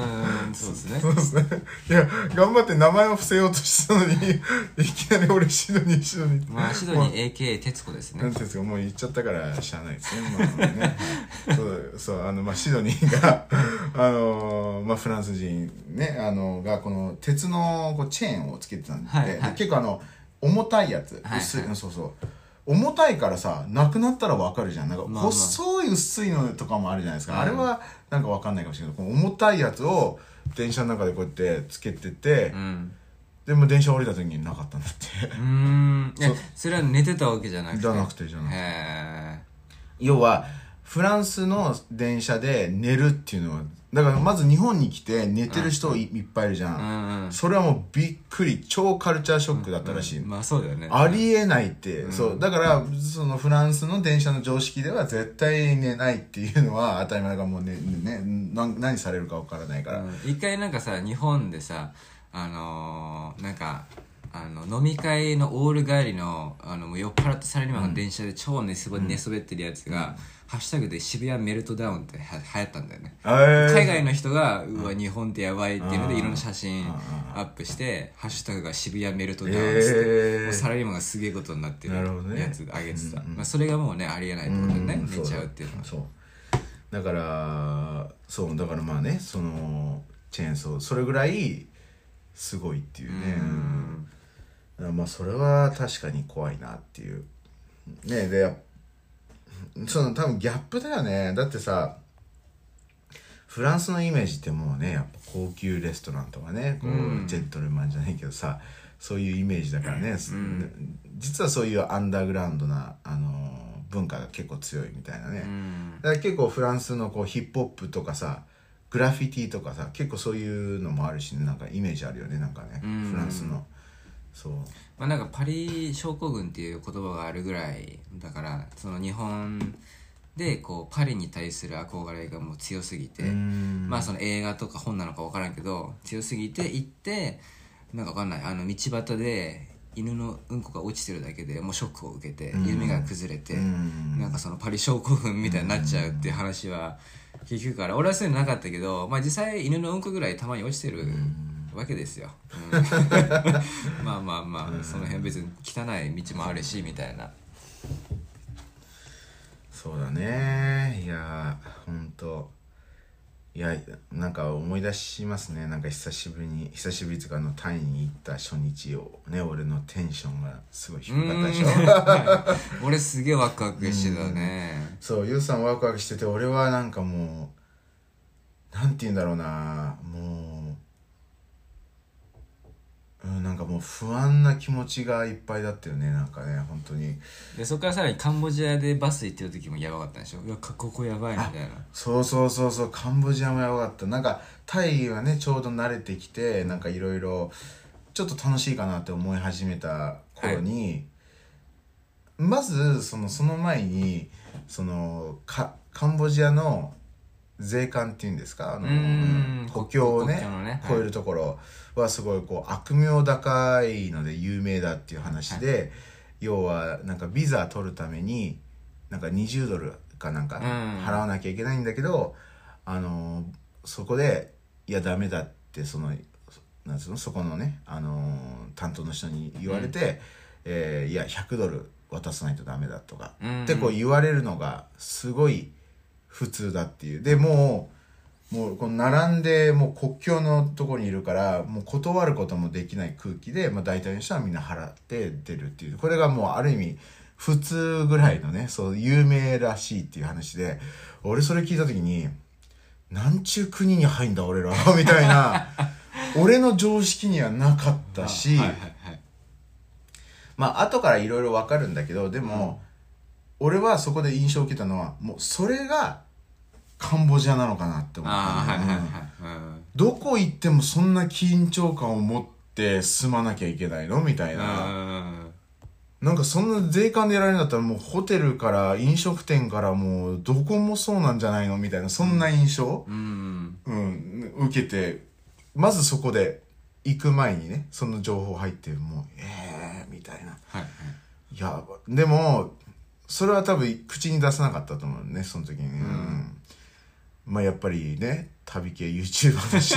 Speaker 1: そうですね。
Speaker 2: そうですね。いや頑張って名前を伏せようとしたのに いきなり俺シドニーシドニー。
Speaker 1: まあシドニー AKA 徹子ですね。
Speaker 2: なんていうんですかもう言っちゃったからしゃあないですね,、まあね。そうそうあの、まあ、シドニーがあの、まあ、フランス人ねあのがこの鉄のこうチェーンをつけてたんで,、
Speaker 1: はいはい。
Speaker 2: で結構あの重たいやつ、
Speaker 1: はい。
Speaker 2: 薄いそうそう重たいからさなくなったらわかるじゃん。なんか
Speaker 1: まあまあ。
Speaker 2: 細い薄いのとかもあるじゃないですか、
Speaker 1: うん。
Speaker 2: あれはなんかわかんないかもしれない。けど重たいやつを電車の中でこうやってつけてて、
Speaker 1: うん。
Speaker 2: でも電車降りた時になかったんだって。
Speaker 1: うーん。え
Speaker 2: そう。
Speaker 1: それは寝てたわけじゃなくて？
Speaker 2: じゃなくてじゃなくて。
Speaker 1: へ
Speaker 2: 要はフランスの電車で寝るっていうのはだからまず日本に来て寝てる人い,、いっぱいいるじゃ
Speaker 1: ん。
Speaker 2: ん、
Speaker 1: うん
Speaker 2: それはもうびっくり超カルチャーショックだったらしい、
Speaker 1: まあそうだよね。
Speaker 2: ありえないって、そう。だからそのフランスの電車の常識では絶対寝ないっていうのは当たり前だからもうねねな何されるか分からないから、
Speaker 1: うん。一回なんかさ日本でさあのーなんかあの飲み会のオール帰りのあのもう酔っ払ったサラリーマンが電車で超寝そべ,、寝そべってるやつが、ハッシュタグで渋谷メルトダウンっては流行ったんだよね。
Speaker 2: えー。
Speaker 1: 海外の人が、うわ日本ってやばいっていうので
Speaker 2: うん。
Speaker 1: いろんな写真
Speaker 2: うん
Speaker 1: アップしてハッシュタグが渋谷メルトダウンって、サラリーマンがすげえことになってるやつ上げてた、まあ、それがもうねありえないってことでね、
Speaker 2: ん
Speaker 1: 寝ちゃうっていうのは。
Speaker 2: そう。だからそうだからまあねそのチェーンソーそれぐらいすごいっていうね。
Speaker 1: うん
Speaker 2: まあそれは確かに怖いなっていう。ねで その多分ギャップだよね。だってさフランスのイメージってもうねやっぱ高級レストランとかねこう、
Speaker 1: うん。
Speaker 2: ジェントルマンじゃないけどさそういうイメージだからね、
Speaker 1: ん。
Speaker 2: 実はそういうアンダーグラウンドな、あのー文化が結構強いみたいなね、
Speaker 1: うん。
Speaker 2: だから結構フランスのこうヒップホップとかさグラフィティとかさ結構そういうのもあるし、ね、なんかイメージあるよね。なんかね、
Speaker 1: うん。
Speaker 2: フランスのそう。
Speaker 1: まあ、なんかパリ症候群っていう言葉があるぐらいだからその日本でこうパリに対する憧れがもう強すぎて、
Speaker 2: うん。
Speaker 1: まあその映画とか本なのか分からんけど強すぎて行ってなんか分かんない。あの道端で犬のうんこが落ちてるだけでもうショックを受けて
Speaker 2: うん。
Speaker 1: 夢が崩れて、
Speaker 2: うん。
Speaker 1: なんかそのパリ症候群みたいになっちゃうっていう話は結局から俺はそういうのなかったけど、まあ、実際犬のうんこぐらいたまに落ちてるわけですよ、うん。まあまあまあその辺別に汚い道もあるしみたいな。
Speaker 2: そうだね。いやほんと。いやなんか思い出しますね。なんか久しぶりに久しぶりとかあのタイに行った初日をね俺のテンションがすごい低かったでしょ。
Speaker 1: うん。俺すげえワクワクしてたね。
Speaker 2: そうユウさんワクワクしてて俺はなんかもうなんて言うんだろうな。もう、うん、なんかもう不安な気持ちがいっぱいだったよねなんかね本当に。
Speaker 1: でそこからさらにカンボジアでバス行ってる時もやばかったんでしょ？うわここやばいみたいな。
Speaker 2: そうそうそうそうカンボジアもやばかった。なんかタイはねちょうど慣れてきてなんかいろいろちょっと楽しいかなって思い始めた頃に、まずそのその前にそのかカンボジアの税関っていうんですか？あの国境をね
Speaker 1: ね
Speaker 2: 越えるところ。はすごいこう悪名高いので有名だっていう話で、要はなんかビザ取るためになんか20ドルかなんか
Speaker 1: ん。
Speaker 2: 払わなきゃいけないんだけど、あのそこでいやダメだってそのなんつうの？そこのね、あの担当の人に言われて、えーいや100ドル渡さないとダメだとか、
Speaker 1: うん。
Speaker 2: ってこう言われるのがすごい普通だっていう。でもうもうこの並んでもう国境のところにいるからもう断ることもできない空気で、まあ、大体の人はみんな払って出るっていう。これがもうある意味普通ぐらいのねそう有名らしいっていう話で俺それ聞いた時になんちゅう国に入んだ俺らみたいな。俺の常識にはなかったし、
Speaker 1: はいはいはい。
Speaker 2: まあ後からいろいろわかるんだけどでも、俺はそこで印象を受けたのはもうそれがカンボジアなのかなって思った
Speaker 1: ああはいはいはい
Speaker 2: うどこ行ってもそんな緊張感を持って住まなきゃいけないの？みたいな、
Speaker 1: うん。
Speaker 2: なんかそんな税関でやられるんだったらもうホテルから飲食店からもうどこもそうなんじゃないの？みたいなそんな印象、
Speaker 1: うん。
Speaker 2: うん、受けてまずそこで行く前にねその情報入ってもうええー、みたいな。
Speaker 1: はいはい。
Speaker 2: いやでもそれは多分口に出さなかったと思うねその時に、うんまあやっぱりね旅系 YouTuber だし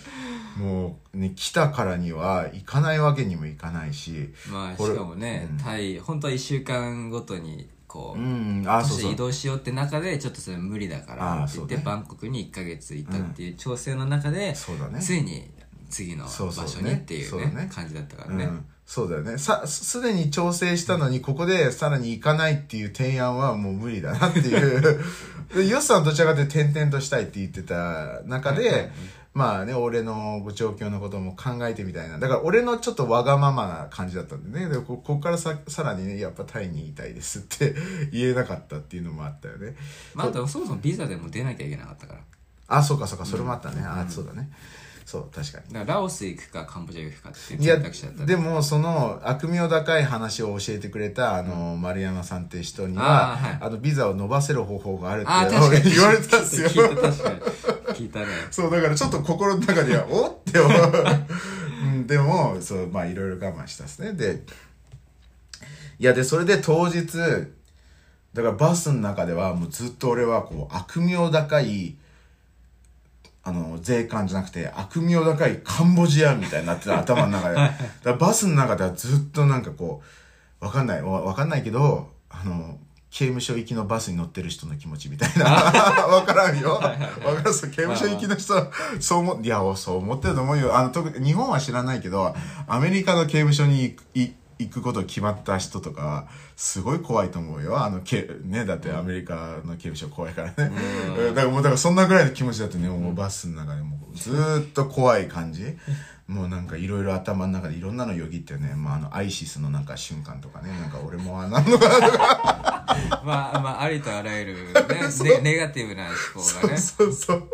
Speaker 2: もうね来たからには行かないわけにもいかないし
Speaker 1: まあしかもね、タイ本当は1週間ごとにこ
Speaker 2: う
Speaker 1: う、
Speaker 2: ん。あ
Speaker 1: 移動しようって中でちょっとそれ無理だから
Speaker 2: あ
Speaker 1: って言って、
Speaker 2: ね。
Speaker 1: バンコクに1ヶ月行ったっていう調整の中で、
Speaker 2: そうだね。
Speaker 1: ついに次の場所にっていうね
Speaker 2: ね。
Speaker 1: 感じだったからね、
Speaker 2: うん、そうだよね。さすすでに調整したのにここでさらに行かないっていう提案はもう無理だなっていう。でヨッさんはどちらかというと転々としたいって言ってた中で、まあね俺の状況のことも考えてみたいな。だから俺のちょっとわがままな感じだったんでね。でこここからささらにねやっぱタイにいたいですって言えなかったっていうのもあったよね。
Speaker 1: まあ、あとそもそもビザでも出なきゃいけなかったから。
Speaker 2: あそうかそうか。それもあったね、あそうだねそう確かに。
Speaker 1: だからラオス行くかカンボジア行くかっていう選択肢だったね。
Speaker 2: でもその悪名高い話を教えてくれたあの、丸山さんって人には
Speaker 1: あーはい。
Speaker 2: あのビザを伸ばせる方法があるって言われたんですよ。
Speaker 1: 聞いた確かに。聞いたね。
Speaker 2: そうだからちょっと心の中ではおっ？て思う、うん、でもそうまあいろいろ我慢したですね。でいやでそれで当日だからバスの中ではもうずっと俺はこう悪名高いあの税関じゃなくて悪名高いカンボジアみたいになってた 頭の中で。だバスの中ではずっとなんかこうわかんない。わわかんないけどあの刑務所行きのバスに乗ってる人の気持ちみたいな。わからんよ。わからんそう刑務所行きの人はそう思いやそう思ってると思うよ。あの特に日本は知らないけどアメリカの刑務所に行くい行くこと決まった人とかはすごい怖いと思うよ。あのけねだってアメリカの刑務所怖いからね。だからもうだからそんなぐらいの気持ちだってね。もうバスの中でもうずーっと怖い感じ。もうなんかいろいろ頭の中でいろんなのよぎってね、まあ、あのアイシスのなんか瞬間とかね。なんか俺もあんなの。かなとか
Speaker 1: まあまあありとあらゆるね ネネガティブな思考がね。
Speaker 2: そうそう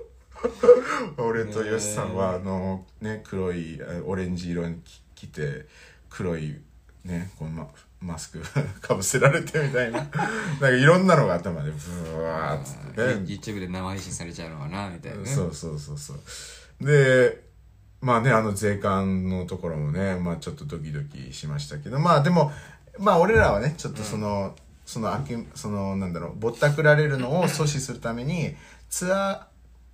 Speaker 2: 俺とヨシさんはあのね黒いえオレンジ色に着て黒いねこのママスク かぶせられてみたいな。なんかいろんなのが頭でブワーっつってね。
Speaker 1: YouTube で生配信されちゃうのかなみたいなね。
Speaker 2: そうそうそうそう。でまあねあの税関のところもねまあちょっとドキドキしましたけど。まあでもまあ俺らはねちょっとその、そのあきそのなんだろうぼったくられるのを阻止するためにツア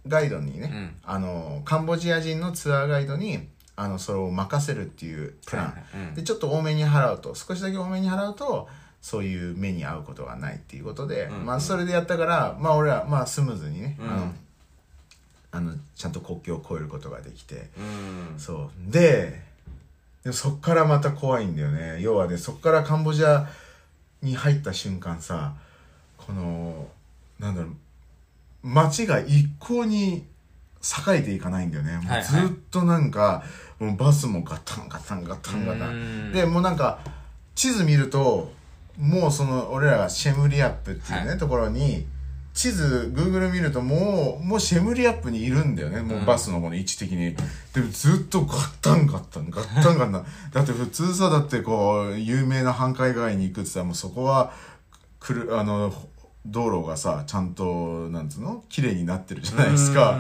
Speaker 2: ーガイドにね、あのカンボジア人のツアーガイドにあのそれを任せるっていうプラン、
Speaker 1: はいはい。うん。
Speaker 2: でちょっと多めに払うと少しだけ多めに払うとそういう目に遭うことがないっていうことで、まあそれでやったからまあ俺はまあスムーズにね、あのあのちゃんと国境を越えることができて、
Speaker 1: うん。
Speaker 2: そう。ででもそっからまた怖いんだよね。要はねそっからカンボジアに入った瞬間さこのなんだろう街が一向に栄えていかないんだよね、もう
Speaker 1: はいはい。
Speaker 2: ずっとなんかもうバスもガタンガタンガタンガタ
Speaker 1: うん。
Speaker 2: ンでもうなんか地図見るともうその俺らがシェムリアップっていうね、
Speaker 1: は
Speaker 2: ところに地図 Google 見るともうもうシェムリアップにいるんだよねもうバスのこの位置的に、でもずっとガッタンガッタンガッタンガッタン。だって普通さだってこう有名な繁華街に行くってさもうそこはくるあの道路がさちゃんとなんつうの？綺麗になってるじゃないですか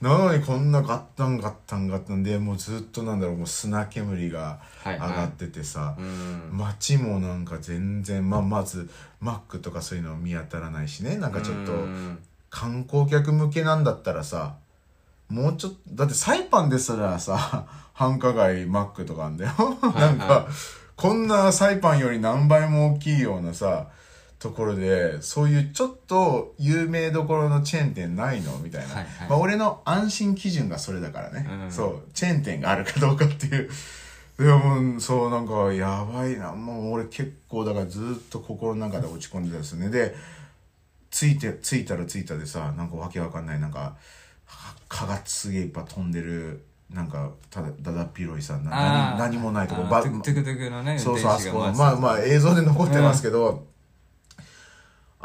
Speaker 2: なのにこんなガッタンガッタンガッタンでもうずっとなんだろうもう砂煙が
Speaker 1: はい
Speaker 2: 上がっててさ、
Speaker 1: うん。
Speaker 2: 街もなんか全然、まあ、まずマックとかそういうの見当たらないしね。なんかちょっと
Speaker 1: うん。
Speaker 2: 観光客向けなんだったらさもうちょっとだってサイパンですらさ 繁華街マックとかあんだよ。なんか、
Speaker 1: は
Speaker 2: こんなサイパンより何倍も大きいようなさところでそういうちょっと有名どころのチェーン店ないの？みたいな、
Speaker 1: はいはい。
Speaker 2: まあ、俺の安心基準がそれだからね、
Speaker 1: うん。
Speaker 2: そうチェーン店があるかどうかっていう。でもそうなんかやばいな。もう俺結構だからずっと心の中で落ち込んでたんですね。でついて着いたら着いたでさなんかわけわかんない。なんかは蚊がすげえいっぱい飛んでる。なんかただだだっ広いさ何何もないとこば
Speaker 1: トゥクトゥクのね
Speaker 2: そうそうあそこ。まあまあ映像で残ってますけど、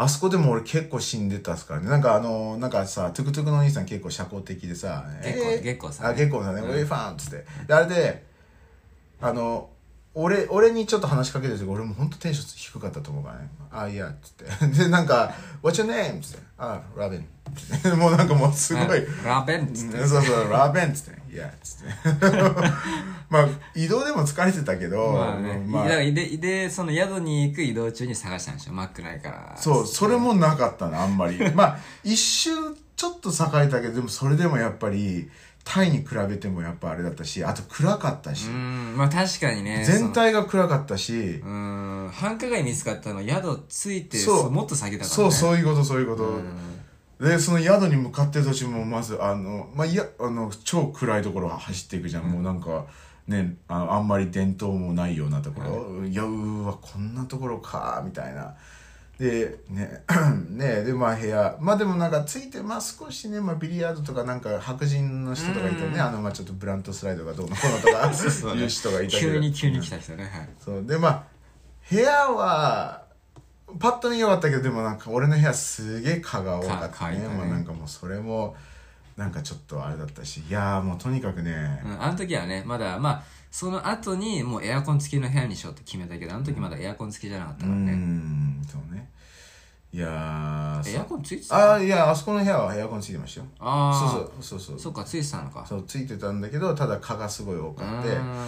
Speaker 2: あそこでも俺結構死んでたっすからね。なんかあのなんかさトゥクトゥクのお兄さん結構社交的でさ
Speaker 1: 月光
Speaker 2: えー？
Speaker 1: 月光さんね
Speaker 2: あ月光さんね、
Speaker 1: うん。
Speaker 2: ウェイファンっつって。であれであの俺俺にちょっと話しかけてる時俺も本当テンション低かったと思うからね「あいや」っつって。でなんか「What's your name?」っつって「あラベン」もうなんかもうすごい、
Speaker 1: うんラベンっつって
Speaker 2: そうそう、ラーベンっつって、いや、つって。まあ、移動でも疲れてたけど、
Speaker 1: まあね、
Speaker 2: まあ。
Speaker 1: ででその宿に行く移動中に探したんでしょ？マックないから。
Speaker 2: そう、それもなかったの、あんまり。まあ、一瞬、ちょっと栄えたけど、でもそれでもやっぱり、タイに比べてもやっぱあれだったし、あと暗かったし
Speaker 1: う、んまあ確かにね
Speaker 2: 全体が暗かったし
Speaker 1: 繁華街見つかったの宿ついて
Speaker 2: そう
Speaker 1: もっと先だからね
Speaker 2: そう、そういうこと、そういうこと。
Speaker 1: うん
Speaker 2: で、その宿に向かってる途中も、まず、あの、まあ、いや、あの、超暗いところを走っていくじゃん。もうなんか、ね、あのあんまり伝統もないようなところ。い、や、うーわ、こんなところか、みたいな。で、ね、ね、で、まあ部屋。まあでもなんかついて、まあ少しね、まあビリヤードとかなんか白人の人とかいたね。
Speaker 1: うん。
Speaker 2: あの、まあちょっとブラントスライドがどうのこうのとか、
Speaker 1: そうね。
Speaker 2: いう人がいたけど。
Speaker 1: 急に急に来た人ね。はい。
Speaker 2: そう。でまあ部屋はパッと見よかったけどでもなんか俺の部屋すげえ蚊が多かったね。
Speaker 1: ね。
Speaker 2: まあなんかもうそれもなんかちょっとあれだったし。いやーもうとにかくね、
Speaker 1: うん、あの時はねまだまあその後にもうエアコン付きの部屋にしようって決めたけどあの時まだエアコン付きじゃなかった
Speaker 2: う
Speaker 1: からね、
Speaker 2: んそうね。いやー
Speaker 1: エアコンついて
Speaker 2: あ
Speaker 1: た？
Speaker 2: あいやあそこの部屋はエアコンついてましたよ。
Speaker 1: ああ
Speaker 2: そうそうそうそう。
Speaker 1: そっかついてたのか。
Speaker 2: そうついてたんだけどただ蚊がすごい多かって。
Speaker 1: うん。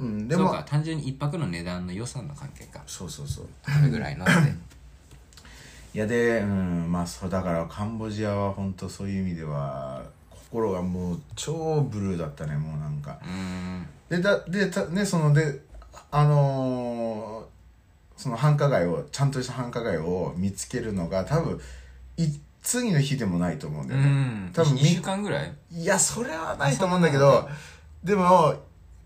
Speaker 2: うんでも
Speaker 1: そうか単純に一泊の値段の予算の関係か。
Speaker 2: そうそうそう。
Speaker 1: それぐらいのって。
Speaker 2: いやでうんまあそうだからカンボジアは本当そういう意味では心がもう超ブルーだったねもうなんか。
Speaker 1: うん
Speaker 2: でだでたねそのであのーその繁華街をちゃんとした繁華街を見つけるのが多分い次の日でもないと思うんだ
Speaker 1: う
Speaker 2: よね、
Speaker 1: ん。
Speaker 2: 多分
Speaker 1: 2週間ぐらい？
Speaker 2: いやそれはないと思うんだけどでも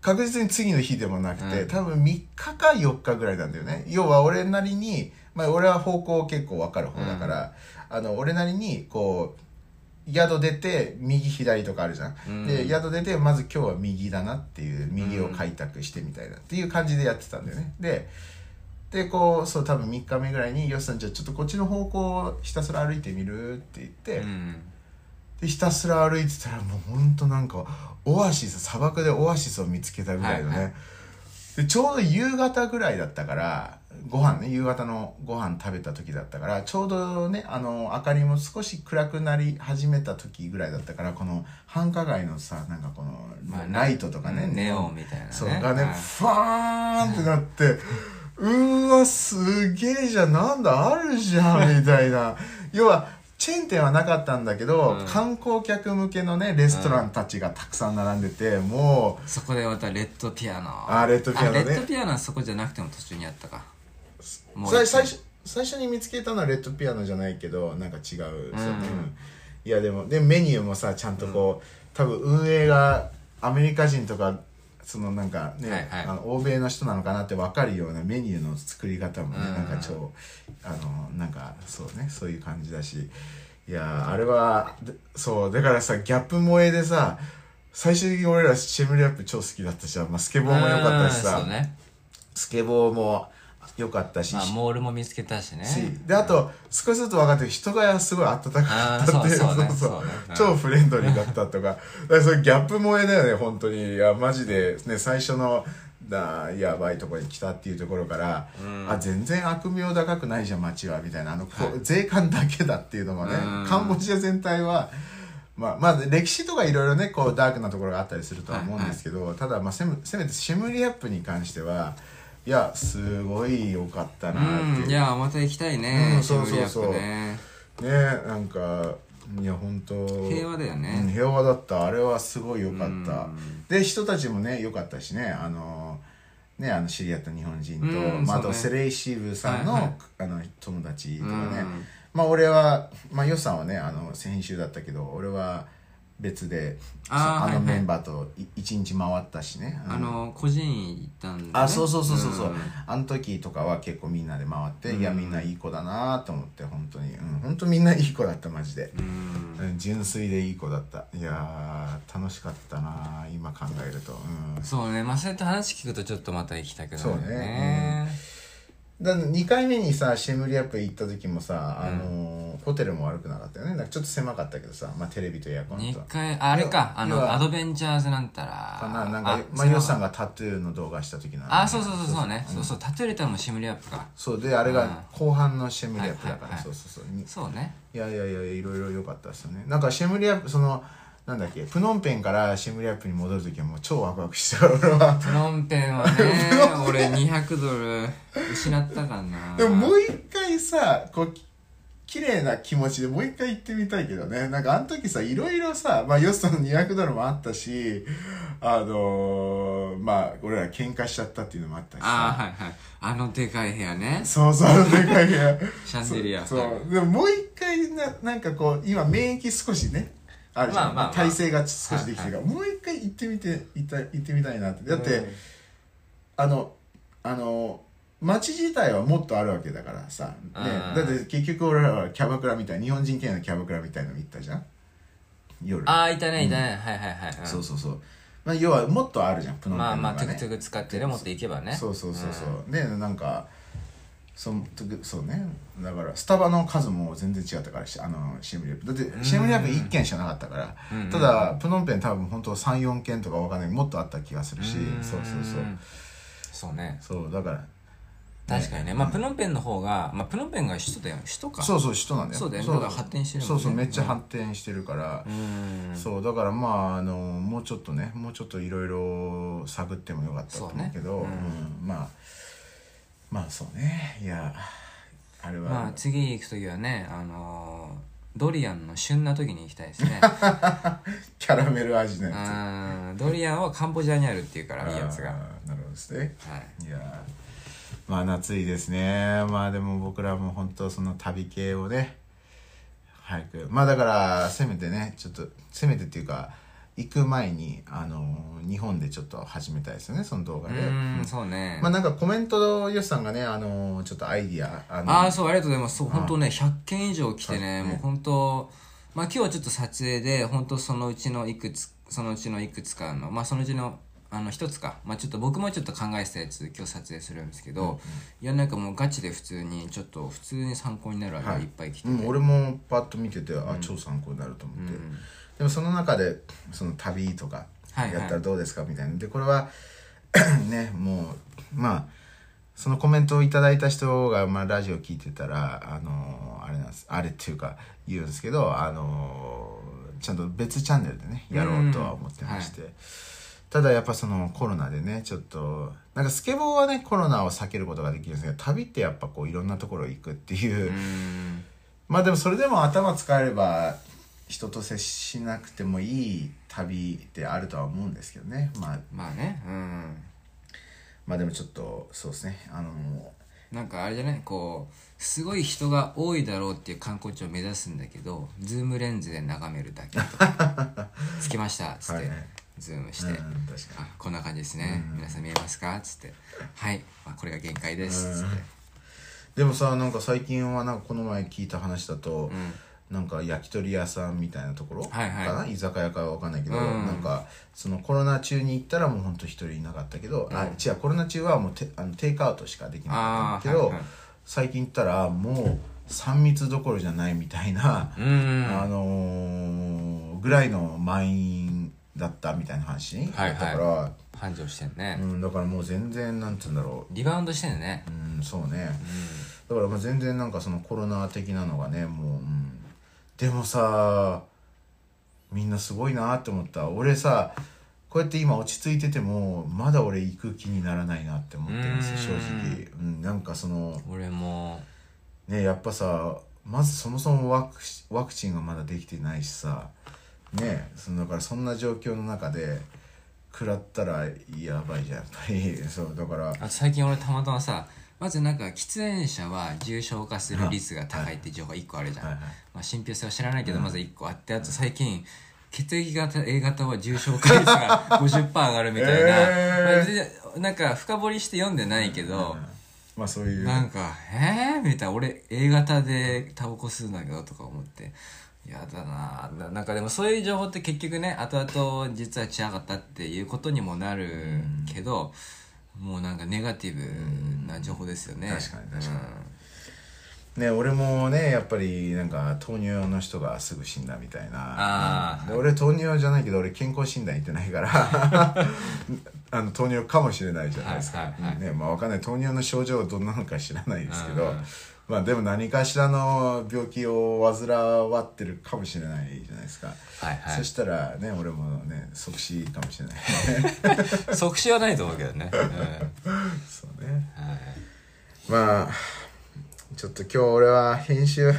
Speaker 2: 確実に次の日でもなくて、
Speaker 1: うん。
Speaker 2: 多分3日か4日ぐらいなんだよね。要は俺なりに、まあ、俺は方向結構分かる方だから、あの俺なりにこう宿出て右左とかあるじゃん、
Speaker 1: うん。
Speaker 2: で宿出てまず今日は右だなっていう右を開拓してみたいなっていう感じでやってたんだよね。ででこうそう多分3日目ぐらいに「よしさんじゃあちょっとこっちの方向をひたすら歩いてみる?」って言って、
Speaker 1: うん
Speaker 2: でひたすら歩いてたらもうほんとなんかオアシス砂漠でオアシスを見つけたぐらいのね、
Speaker 1: はいはい
Speaker 2: でちょうど夕方ぐらいだったからご飯ね夕方のご飯食べた時だったからちょうどねあの明かりも少し暗くなり始めた時ぐらいだったからこの繁華街のさなんかこの
Speaker 1: まあ
Speaker 2: ライトとかね、
Speaker 1: うんネオンみたいなね。
Speaker 2: そうがね
Speaker 1: はい。
Speaker 2: ファーンってなってうーわすげえじゃんなんだあるじゃんみたいな。要はチェーン店はなかったんだけど、
Speaker 1: うん。
Speaker 2: 観光客向けのねレストランたちがたくさん並んでて、も
Speaker 1: そこでまたレッドピアノ
Speaker 2: あレッドピアノね。
Speaker 1: あレッドピアノはそこじゃなくても途中にあったか。
Speaker 2: う
Speaker 1: もう
Speaker 2: 最最初最初に見つけたのはレッドピアノじゃないけどなんか違う。ですよね、うん。いやでもでメニューもさちゃんとこう、多分運営がアメリカ人とかそのなんかね、
Speaker 1: はいはい。
Speaker 2: あの欧米の人なのかなって分かるようなメニューの作り方もね、
Speaker 1: うん
Speaker 2: なんか超あのなんかそうねそういう感じだし。いやーあれはでそうだからさギャップ萌えでさ最終的に俺らシェムリアップ超好きだったし、まあ、スケボーも良かったし
Speaker 1: うん
Speaker 2: さ、
Speaker 1: ね。
Speaker 2: スケボーも良かったし、
Speaker 1: まあモールも見つけたしね。
Speaker 2: しであと少しずつ分かって人がすごい温かかったっていう。
Speaker 1: そうそう
Speaker 2: 超フレンドリーだったとか。だからそれギャップ萌えだよね本当に。いやマジでね最初のだやばいところに来たっていうところから、
Speaker 1: うん。
Speaker 2: あ全然悪名高くないじゃん街はみたいな。あの、
Speaker 1: はい。
Speaker 2: 税関だけだっていうのもね、
Speaker 1: うん。
Speaker 2: カンボジア全体はまあ、まあ、歴史とかいろいろね、こう、ダークなところがあったりするとは思うんですけど、ただ、まあ、せめ、せめてシェムリアップに関しては、いや、すごい良かったなっていう。
Speaker 1: うんいやまた行きたいね、
Speaker 2: うんそうそうそう。
Speaker 1: ね。
Speaker 2: ねなんかいや本当
Speaker 1: 平和だよね。
Speaker 2: うん平和だった。あれはすごい良かった。
Speaker 1: うん。
Speaker 2: で人たちもね良かったしねあのねあの知り合った日本人と、
Speaker 1: うん
Speaker 2: まあ、あとセレイシーブさんの,、
Speaker 1: はいはい。
Speaker 2: あの友達とかね、
Speaker 1: うん。
Speaker 2: まあ俺はまあヨシさんはねあの先週だったけど俺は別で
Speaker 1: あ
Speaker 2: のメンバーとい一日回ったしね、うん。
Speaker 1: あの個人行ったんだ、ね、
Speaker 2: あそうそうそうそうそう、
Speaker 1: ん。
Speaker 2: あの時とかは結構みんなで回って、
Speaker 1: うん。
Speaker 2: いやみんないい子だなと思って本当に。うん。本当みんないい子だったマジで、
Speaker 1: うん。
Speaker 2: うん、純粋でいい子だった。いやー楽しかったな今考えると。うん。
Speaker 1: そうね。まあそうやって話聞くとちょっとまた行きたくなるよ
Speaker 2: そう
Speaker 1: ね。
Speaker 2: ねだ2回目にさシェムリアップ行った時もさ、あのーホテルも悪くなかったよね。なんかちょっと狭かったけどさ、まあ、テレビとエアコンと。
Speaker 1: 二回ああれかあのアドベンチャーズなんたら
Speaker 2: かななん
Speaker 1: あ
Speaker 2: かまあヨシさんがタトゥーの動画した時の
Speaker 1: あそうそうそうそうね。そうそうタトゥー入れたのもシムリアップか。
Speaker 2: そうであれが後半のシェムリアップだから、そうそうそう。に
Speaker 1: そうね。
Speaker 2: いやいやいやいろいろ良かったですよね。なんかシェムリアップそのなんだっけプノンペンからシェムリアップに戻る時はもう超ワクワクしてた。俺 は
Speaker 1: プノンペンはね 俺200ドル失ったからな。
Speaker 2: でももう一回さこうき綺麗な気持ちでもう一回行ってみたいけどね。なんかあの時さいろいろさまあヨスとの200ドルもあったしあのー、まあ俺ら喧嘩しちゃったっていうのもあったしさ。
Speaker 1: ああはいはい。あのでかい部屋ね。
Speaker 2: そうそうあのでかい部屋。
Speaker 1: シャンデリア。
Speaker 2: そう
Speaker 1: はい
Speaker 2: そう。でももう一回ななんかこう今免疫少しねあるじゃん、
Speaker 1: まあまあまあ。
Speaker 2: 体勢が少しできてるから、もう一回行ってみて行った行ってみたいなって。だって、
Speaker 1: うん。
Speaker 2: あのあの街自体はもっとあるわけだからさ、ね、
Speaker 1: うん。
Speaker 2: だって結局俺らはキャバクラみたい日本人系のキャバクラみたいのに行ったじゃん。夜。
Speaker 1: ああいたねいたね、はいはいはい、うん。
Speaker 2: そうそうそう、まあ、要はもっとあるじゃんプノンペン
Speaker 1: まあまあ
Speaker 2: のがね
Speaker 1: トゥクトゥク使ってねもっと行けばね。
Speaker 2: そうそうそうそう、でなんかそそうね。だからスタバの数も全然違ったからしあのシェムリアップ。だってシェムリアップ1軒しかなかったから、
Speaker 1: うん。
Speaker 2: ただプノンペン多分本当34軒とかわかんない。もっとあった気がするし。
Speaker 1: うん。
Speaker 2: そうそうそう。
Speaker 1: そうね。
Speaker 2: そうだから
Speaker 1: 確かにね。まあプノンペンの方がまあプノンペンが首都だよ。首都か。
Speaker 2: そうそう首都なんだよ。
Speaker 1: そうだよだ。から発展してるもんね。
Speaker 2: そうそうめっちゃ発展してるから、
Speaker 1: うん。
Speaker 2: そうだからまああのもうちょっとねもうちょっといろいろ探ってもよかったと思うけど。
Speaker 1: そうね。
Speaker 2: うん。まあまあそうね。いやあれは、
Speaker 1: まあ次行く時はねあのードリアンの旬な時に行きたいですね。
Speaker 2: キャラメル味のやつ。
Speaker 1: うん。ドリアンはカンボジアにあるっていうからいいやつが。
Speaker 2: なるほどですね。
Speaker 1: い。
Speaker 2: いやーまあ夏いですねまあでも僕らも本当その旅系をね早くまあだからせめてねちょっとせめてっていうか行く前にあの日本でちょっと始めたいですよねその動画で
Speaker 1: うんそうね
Speaker 2: まあなんかコメントよしさんがねあのちょっとアイディアあの
Speaker 1: ああそうありがとうございますそう本当ね100件以上来てねもう本当まあ今日はちょっと撮影で本当そのうちのいくつそのうちのいくつかのまあそのうちのあの一つか、まあ、ちょっと僕もちょっと考えてたやつ今日撮影するんですけど、いやなんかもうガチで普通にちょっと普通に参考になるあれがいっぱい来てて、
Speaker 2: うん、俺もパッと見ててあ超参考になると思って、でもその中でその旅とか
Speaker 1: はいはい。
Speaker 2: やったらどうですかみたいな。でこれは ねもうまあそのコメントをいただいた人が、まあ、ラジオ聞いてたらあのあれなんです。あれっていうか言うんですけどあのちゃんと別チャンネルでねやろうとは思ってまして、ただやっぱそのコロナでねちょっとなんかスケボーはねコロナを避けることができるんですけど旅ってやっぱこういろんなところ行くっていう、
Speaker 1: うん。
Speaker 2: まあでもそれでも頭使えれば人と接しなくてもいい旅であるとは思うんですけどね。まあ。
Speaker 1: まあね。うん。
Speaker 2: まあでもちょっとそうですね。あの
Speaker 1: なんかあれじゃない？こうすごい人が多いだろうっていう観光地を目指すんだけどズームレンズで眺めるだけとか。つけましたっつって、
Speaker 2: はいはい
Speaker 1: ズームして、あこんな感じですね、皆さん見えますか？っつって。はい、まあ、これが限界です。っつって、
Speaker 2: にでもさなんか最近はなんかこの前聞いた話だと、なんか焼き鳥屋さんみたいなところ？か
Speaker 1: はい
Speaker 2: な、
Speaker 1: はい。
Speaker 2: 居酒屋かわかんないけど、
Speaker 1: うん。
Speaker 2: なんかそのコロナ中に行ったらもうほんと一人いなかったけど、あ違うコロナ中はもうテあのテイクアウトしかできなかったんだけど、
Speaker 1: はいはい
Speaker 2: 最近行ったらもう3密どころじゃないみたいな、
Speaker 1: うん。
Speaker 2: あのーぐらいの満員だったみたいな話だ
Speaker 1: はい
Speaker 2: ったから、
Speaker 1: 繁盛してんね、
Speaker 2: うん、だからもう全然なんつうんだろ
Speaker 1: リバウンドしてんね。
Speaker 2: う、うん、そうね、だからまあ全然なんかそのコロナ的なのがねもう、うん、でもさみんなすごいなって思った。俺さこうやって今落ち着いててもまだ俺行く気にならないなって思ってるんですよ正直、うん、なんかその
Speaker 1: 俺も。
Speaker 2: ねやっぱさまずそもそもワクチワクチンがまだできてないしさねそのだからそんな状況の中で食らったらやばいじゃん。やっぱり そうだから。
Speaker 1: あと最近俺たまたまさまずなんか喫煙者は重症化する率が高いって情報1個あるじゃん、
Speaker 2: はいはい
Speaker 1: まあ、信憑性は知らないけどまず1個あってあと最近血液型 A 型は重症化率が 50%上がるみたいな、
Speaker 2: えー。
Speaker 1: まあなんか深掘りして読んでないけど、
Speaker 2: まあそういう。
Speaker 1: なんか「えー?」みたいな。俺 A 型でタバコ吸うんだけどとか思ってやだな。ななんかでもそういう情報って結局ね後々実は違かったっていうことにもなるけど、もうなんかネガティブな情報ですよね、
Speaker 2: 確かに確かに。ね俺もねやっぱりなんか糖尿病の人がすぐ死んだみたいな。
Speaker 1: あー。
Speaker 2: で俺糖尿病じゃないけど俺健康診断行ってないから。あの糖尿かもしれないじゃないですか、
Speaker 1: はいはいはい。
Speaker 2: ねまあわかんない。糖尿の症状はどんなのか知らないですけど、
Speaker 1: うん
Speaker 2: まあでも何かしらの病気を患わってるかもしれないじゃないですか、
Speaker 1: はいはい。
Speaker 2: そしたらね俺もね即死かもしれない。
Speaker 1: 即死はないと思うけどね、うん。はい
Speaker 2: そうね。まあちょっと今日俺は編集。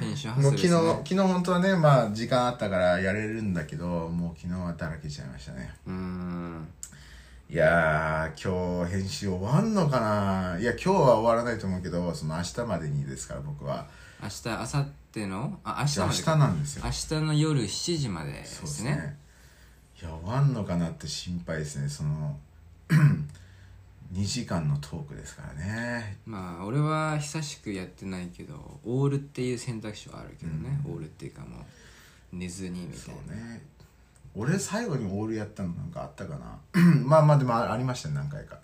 Speaker 1: 編集
Speaker 2: もう昨日、昨日本当はねまあ時間あったからやれるんだけどもう昨日はだらけちゃいましたね。
Speaker 1: うーん
Speaker 2: いやー今日編集終わんのかな？いや今日は終わらないと思うけどその明日までにですから僕は。
Speaker 1: 明日明後日の？あ明日
Speaker 2: 明日なんですよ。
Speaker 1: 明日の夜7時までで
Speaker 2: そうですす
Speaker 1: ね。
Speaker 2: ねいや終わんのかなって心配ですね。その 2時間のトークですからね。
Speaker 1: まあ俺は久しくやってないけどオールっていう選択肢はあるけどね、オールっていうかもう寝ずにみた
Speaker 2: そ
Speaker 1: いうな
Speaker 2: ね俺最後にオールやったのなんかあったかな？まあまあでもあありましたね何回か。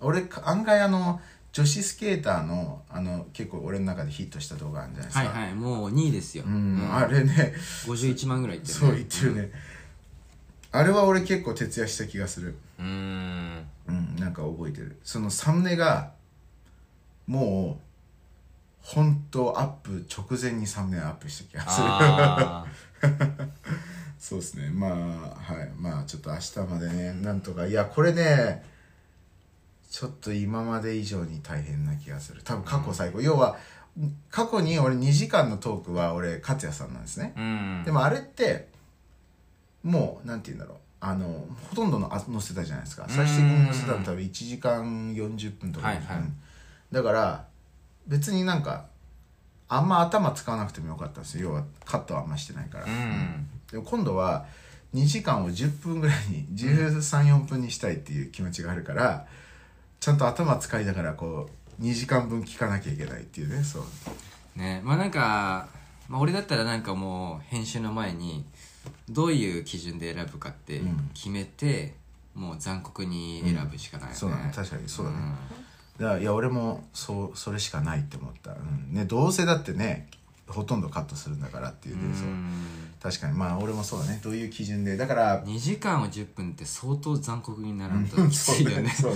Speaker 2: 俺か案外あの女子スケーターのあの結構俺の中でヒットした動画あるんじゃないですか。
Speaker 1: はいはいもう2位ですよ、
Speaker 2: うん、あれね。
Speaker 1: 51万ぐらいいってる、ね、
Speaker 2: そう言ってるね、あれは俺結構徹夜した気がする。
Speaker 1: うーん。
Speaker 2: うんなんか覚えてる。そのサムネがもう本当アップ直前にサムネアップした気がする。
Speaker 1: あ
Speaker 2: そうですね。まあはい。まあちょっと明日までねなんとか。いやこれねちょっと今まで以上に大変な気がする。多分過去最高、要は過去に俺2時間のトークは俺勝也さんなんですね、
Speaker 1: ーうん。
Speaker 2: でもあれってもうなんて言うんだろう。あのほとんどのあ載せたじゃないですか。最終的に載せたの多分1時間40分とか、
Speaker 1: はいはい。
Speaker 2: うん。だから別になんかあんま頭使わなくてもよかったんですよ。要はカットはあんましてないから、
Speaker 1: うん
Speaker 2: でも今度は2時間を10分ぐらいに134分にしたいっていう気持ちがあるからちゃんと頭使いながらこう2時間分聞かなきゃいけないっていうねそう。
Speaker 1: ね。まあなんか、まあ、俺だったらなんかもう編集の前にどういう基準で選ぶかって
Speaker 2: うん。
Speaker 1: 決めて、もう残酷に選ぶしかないよね、
Speaker 2: そうだね。確かにそうだね、
Speaker 1: ん。
Speaker 2: いやいや俺もそうそれしかないって思った、うん。ね、どうせだってねほとんどカットするんだからっていうね、そう。
Speaker 1: うん
Speaker 2: 確かに。まあ俺もそうだね。どういう基準で。だから
Speaker 1: 2時間を10分って相当残酷になら
Speaker 2: うん。ん
Speaker 1: ときついよね。
Speaker 2: そう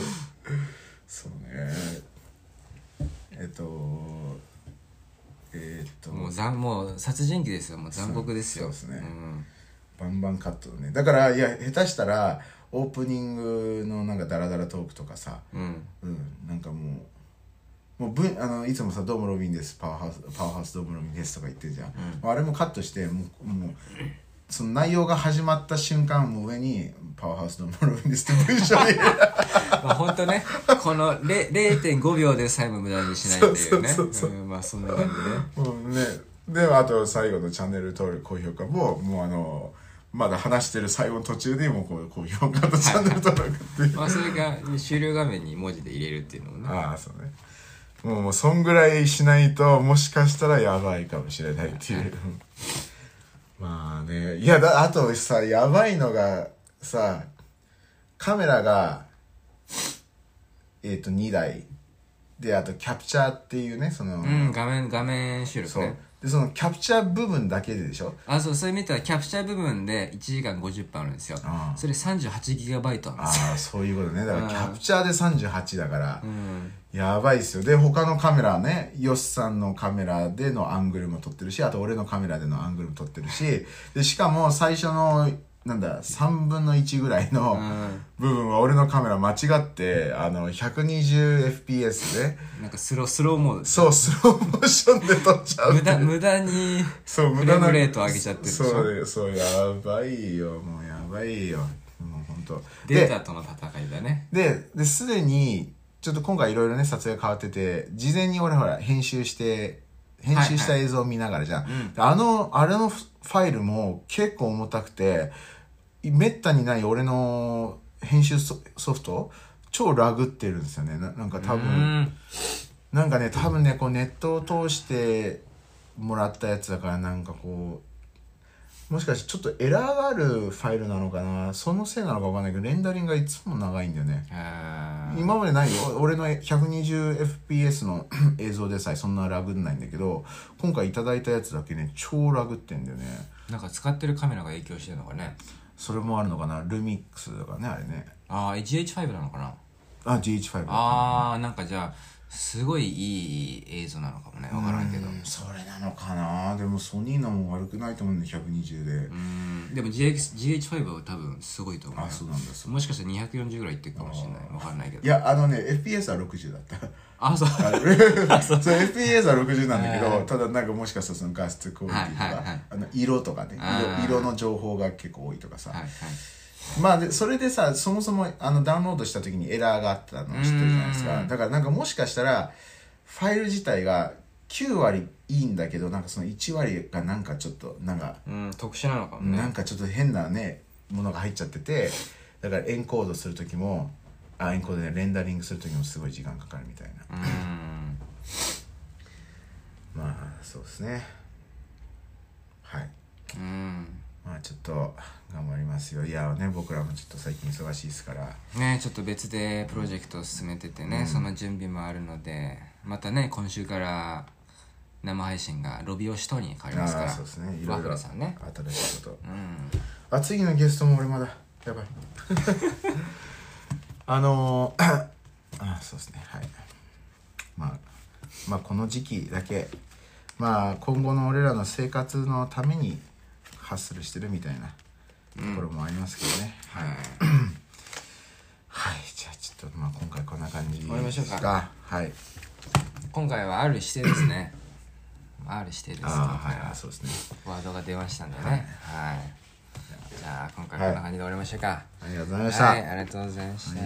Speaker 2: そう。ね。えっとえっと。
Speaker 1: もう残もう殺人鬼ですよ。もう残酷ですよ。
Speaker 2: そうですね。
Speaker 1: ん。
Speaker 2: バンバンカットね。だからいや下手したらオープニングのなんかダラダラトークとかさ。
Speaker 1: うん。
Speaker 2: うん。なんかもうもうぶあのいつもさ「どうもロビンですパワーハウスパワーハウスどうもロビンです」とか言ってるじゃん、もうあれもカットしてもうもうその内容が始まった瞬間もう上に「パワーハウスどうもロビンです」って文章で
Speaker 1: まあ本当ねこのれ0.5秒でさえも無駄にしないっていうねまあそんな感じでね。
Speaker 2: もうねであと最後のチャンネル登録高評価ももうあのまだ話してる最後の途中でもうこう高評価とチャンネル登録っていう。
Speaker 1: まあそれが終了画面に文字で入れるっていうのもね。
Speaker 2: ああそうねもうもうそんぐらいしないともしかしたらやばいかもしれないっていう。まあね。いやだあとさやばいのがさカメラがえっ、と2台。であとキャプチャーっていうねその、
Speaker 1: うん画面画面収
Speaker 2: そう。
Speaker 1: 録ね
Speaker 2: でそのキャプチャー部分だけででしょ？
Speaker 1: あそうそれ見たらキャプチャー部分で1時間50分あるんですよ。それ 38GB あるんですよ。
Speaker 2: ああそういうことね。だから
Speaker 1: うん。
Speaker 2: キャプチャーで38だから、
Speaker 1: うん
Speaker 2: やばいっすよ。で他のカメラねヨシさんのカメラでのアングルも撮ってるしあと俺のカメラでのアングルも撮ってるしでしかも最初のなんだ3分の1ぐらいの部分は俺のカメラ間違ってあの 120fps で。
Speaker 1: なんかスロースローモード。
Speaker 2: そうスローモーションで撮っちゃう
Speaker 1: 無駄無駄に
Speaker 2: そう
Speaker 1: フレームレート上げちゃってる
Speaker 2: そうそうやばいよもうやばいよ。もう本当。
Speaker 1: データとの戦いだね。
Speaker 2: でですでにちょっと今回いろいろね撮影変わってて事前に俺ほら編集して編集した映像を見ながらじゃん、であのあれのファイルも結構重たくてめったにない俺の編集ソソフト超ラグってるんですよね。ななんか多
Speaker 1: う
Speaker 2: 分
Speaker 1: ん。
Speaker 2: なんかね多分ねこうネットを通してもらったやつだからなんかこうもしかしてちょっとエラーがあるファイルなのかな？そのせいなのかわかんないけどレンダリングがいつも長いんだよね。今までないよ。俺の 120fps の 映像でさえそんなラグんないんだけど今回いただいたやつだけね超ラグってんだよね。
Speaker 1: なんか使ってるカメラが影響してるのかね。
Speaker 2: それもあるのかな？ルミックスとかねあれね。
Speaker 1: ああ GH5 なのかな？
Speaker 2: あ GH5
Speaker 1: ああなんかじゃあすごいいい映像なのかもね分からんけど。
Speaker 2: うんそれなのかな。でもソニーのも悪くないと思うんだよ120で。
Speaker 1: うん。でも GX GH5 は多分すごいと思うよ。
Speaker 2: あそうなんだ
Speaker 1: もしかしたら240ぐらいいってるかもしれない。分かんないけど。
Speaker 2: いやあのね FPS は60だった。
Speaker 1: あ そう。
Speaker 2: そう。FPS は60なんだけ
Speaker 1: はい
Speaker 2: どただなんかもしかしたらその画質クオリティとか、
Speaker 1: はいはいはい。
Speaker 2: あの色とかね色色の情報が結構多いとかさ、
Speaker 1: はいはい
Speaker 2: まあでそれでさそもそもあのダウンロードした時にエラーがあったの知ってるじゃないです
Speaker 1: うん。
Speaker 2: かだからなんかもしかしたらファイル自体が9割いいんだけどなんかその1割がなんかちょっとなんか、
Speaker 1: うん特殊なのかもね。
Speaker 2: なんかちょっと変なねものが入っちゃっててだからエンコードする時もあエンコードでレンダリングする時もすごい時間かかるみたいな。
Speaker 1: うん。
Speaker 2: まあそうですね。はい。
Speaker 1: うん。
Speaker 2: まあちょっと頑張りますよ。いやね僕らもちょっと最近忙しいですから。
Speaker 1: ねちょっと別でプロジェクトを進めててね、その準備もあるのでまたね今週から生配信がロビオシトに変わりますから
Speaker 2: そうですね。いろいろ
Speaker 1: ルさんね。
Speaker 2: 新しいこと。
Speaker 1: うん。
Speaker 2: あ次のゲストも俺まだやばい。あのー、あそうですね。はい。まあまあこの時期だけまあ今後の俺らの生活のためにハッスルしてるみたいなところもありますけどね、
Speaker 1: はい。
Speaker 2: はい。じゃあちょっとまあ今回こんな感じ
Speaker 1: 終わりましょうか。
Speaker 2: ですかはい。
Speaker 1: 今回はある指定ですね。ある指定です
Speaker 2: あ
Speaker 1: は
Speaker 2: はい。あそうですね。
Speaker 1: ワードが出ましたんでね。はい。じゃあ。今回こんな感じで終わりましょうか。
Speaker 2: ありがとうございました、
Speaker 1: はいありがとうございました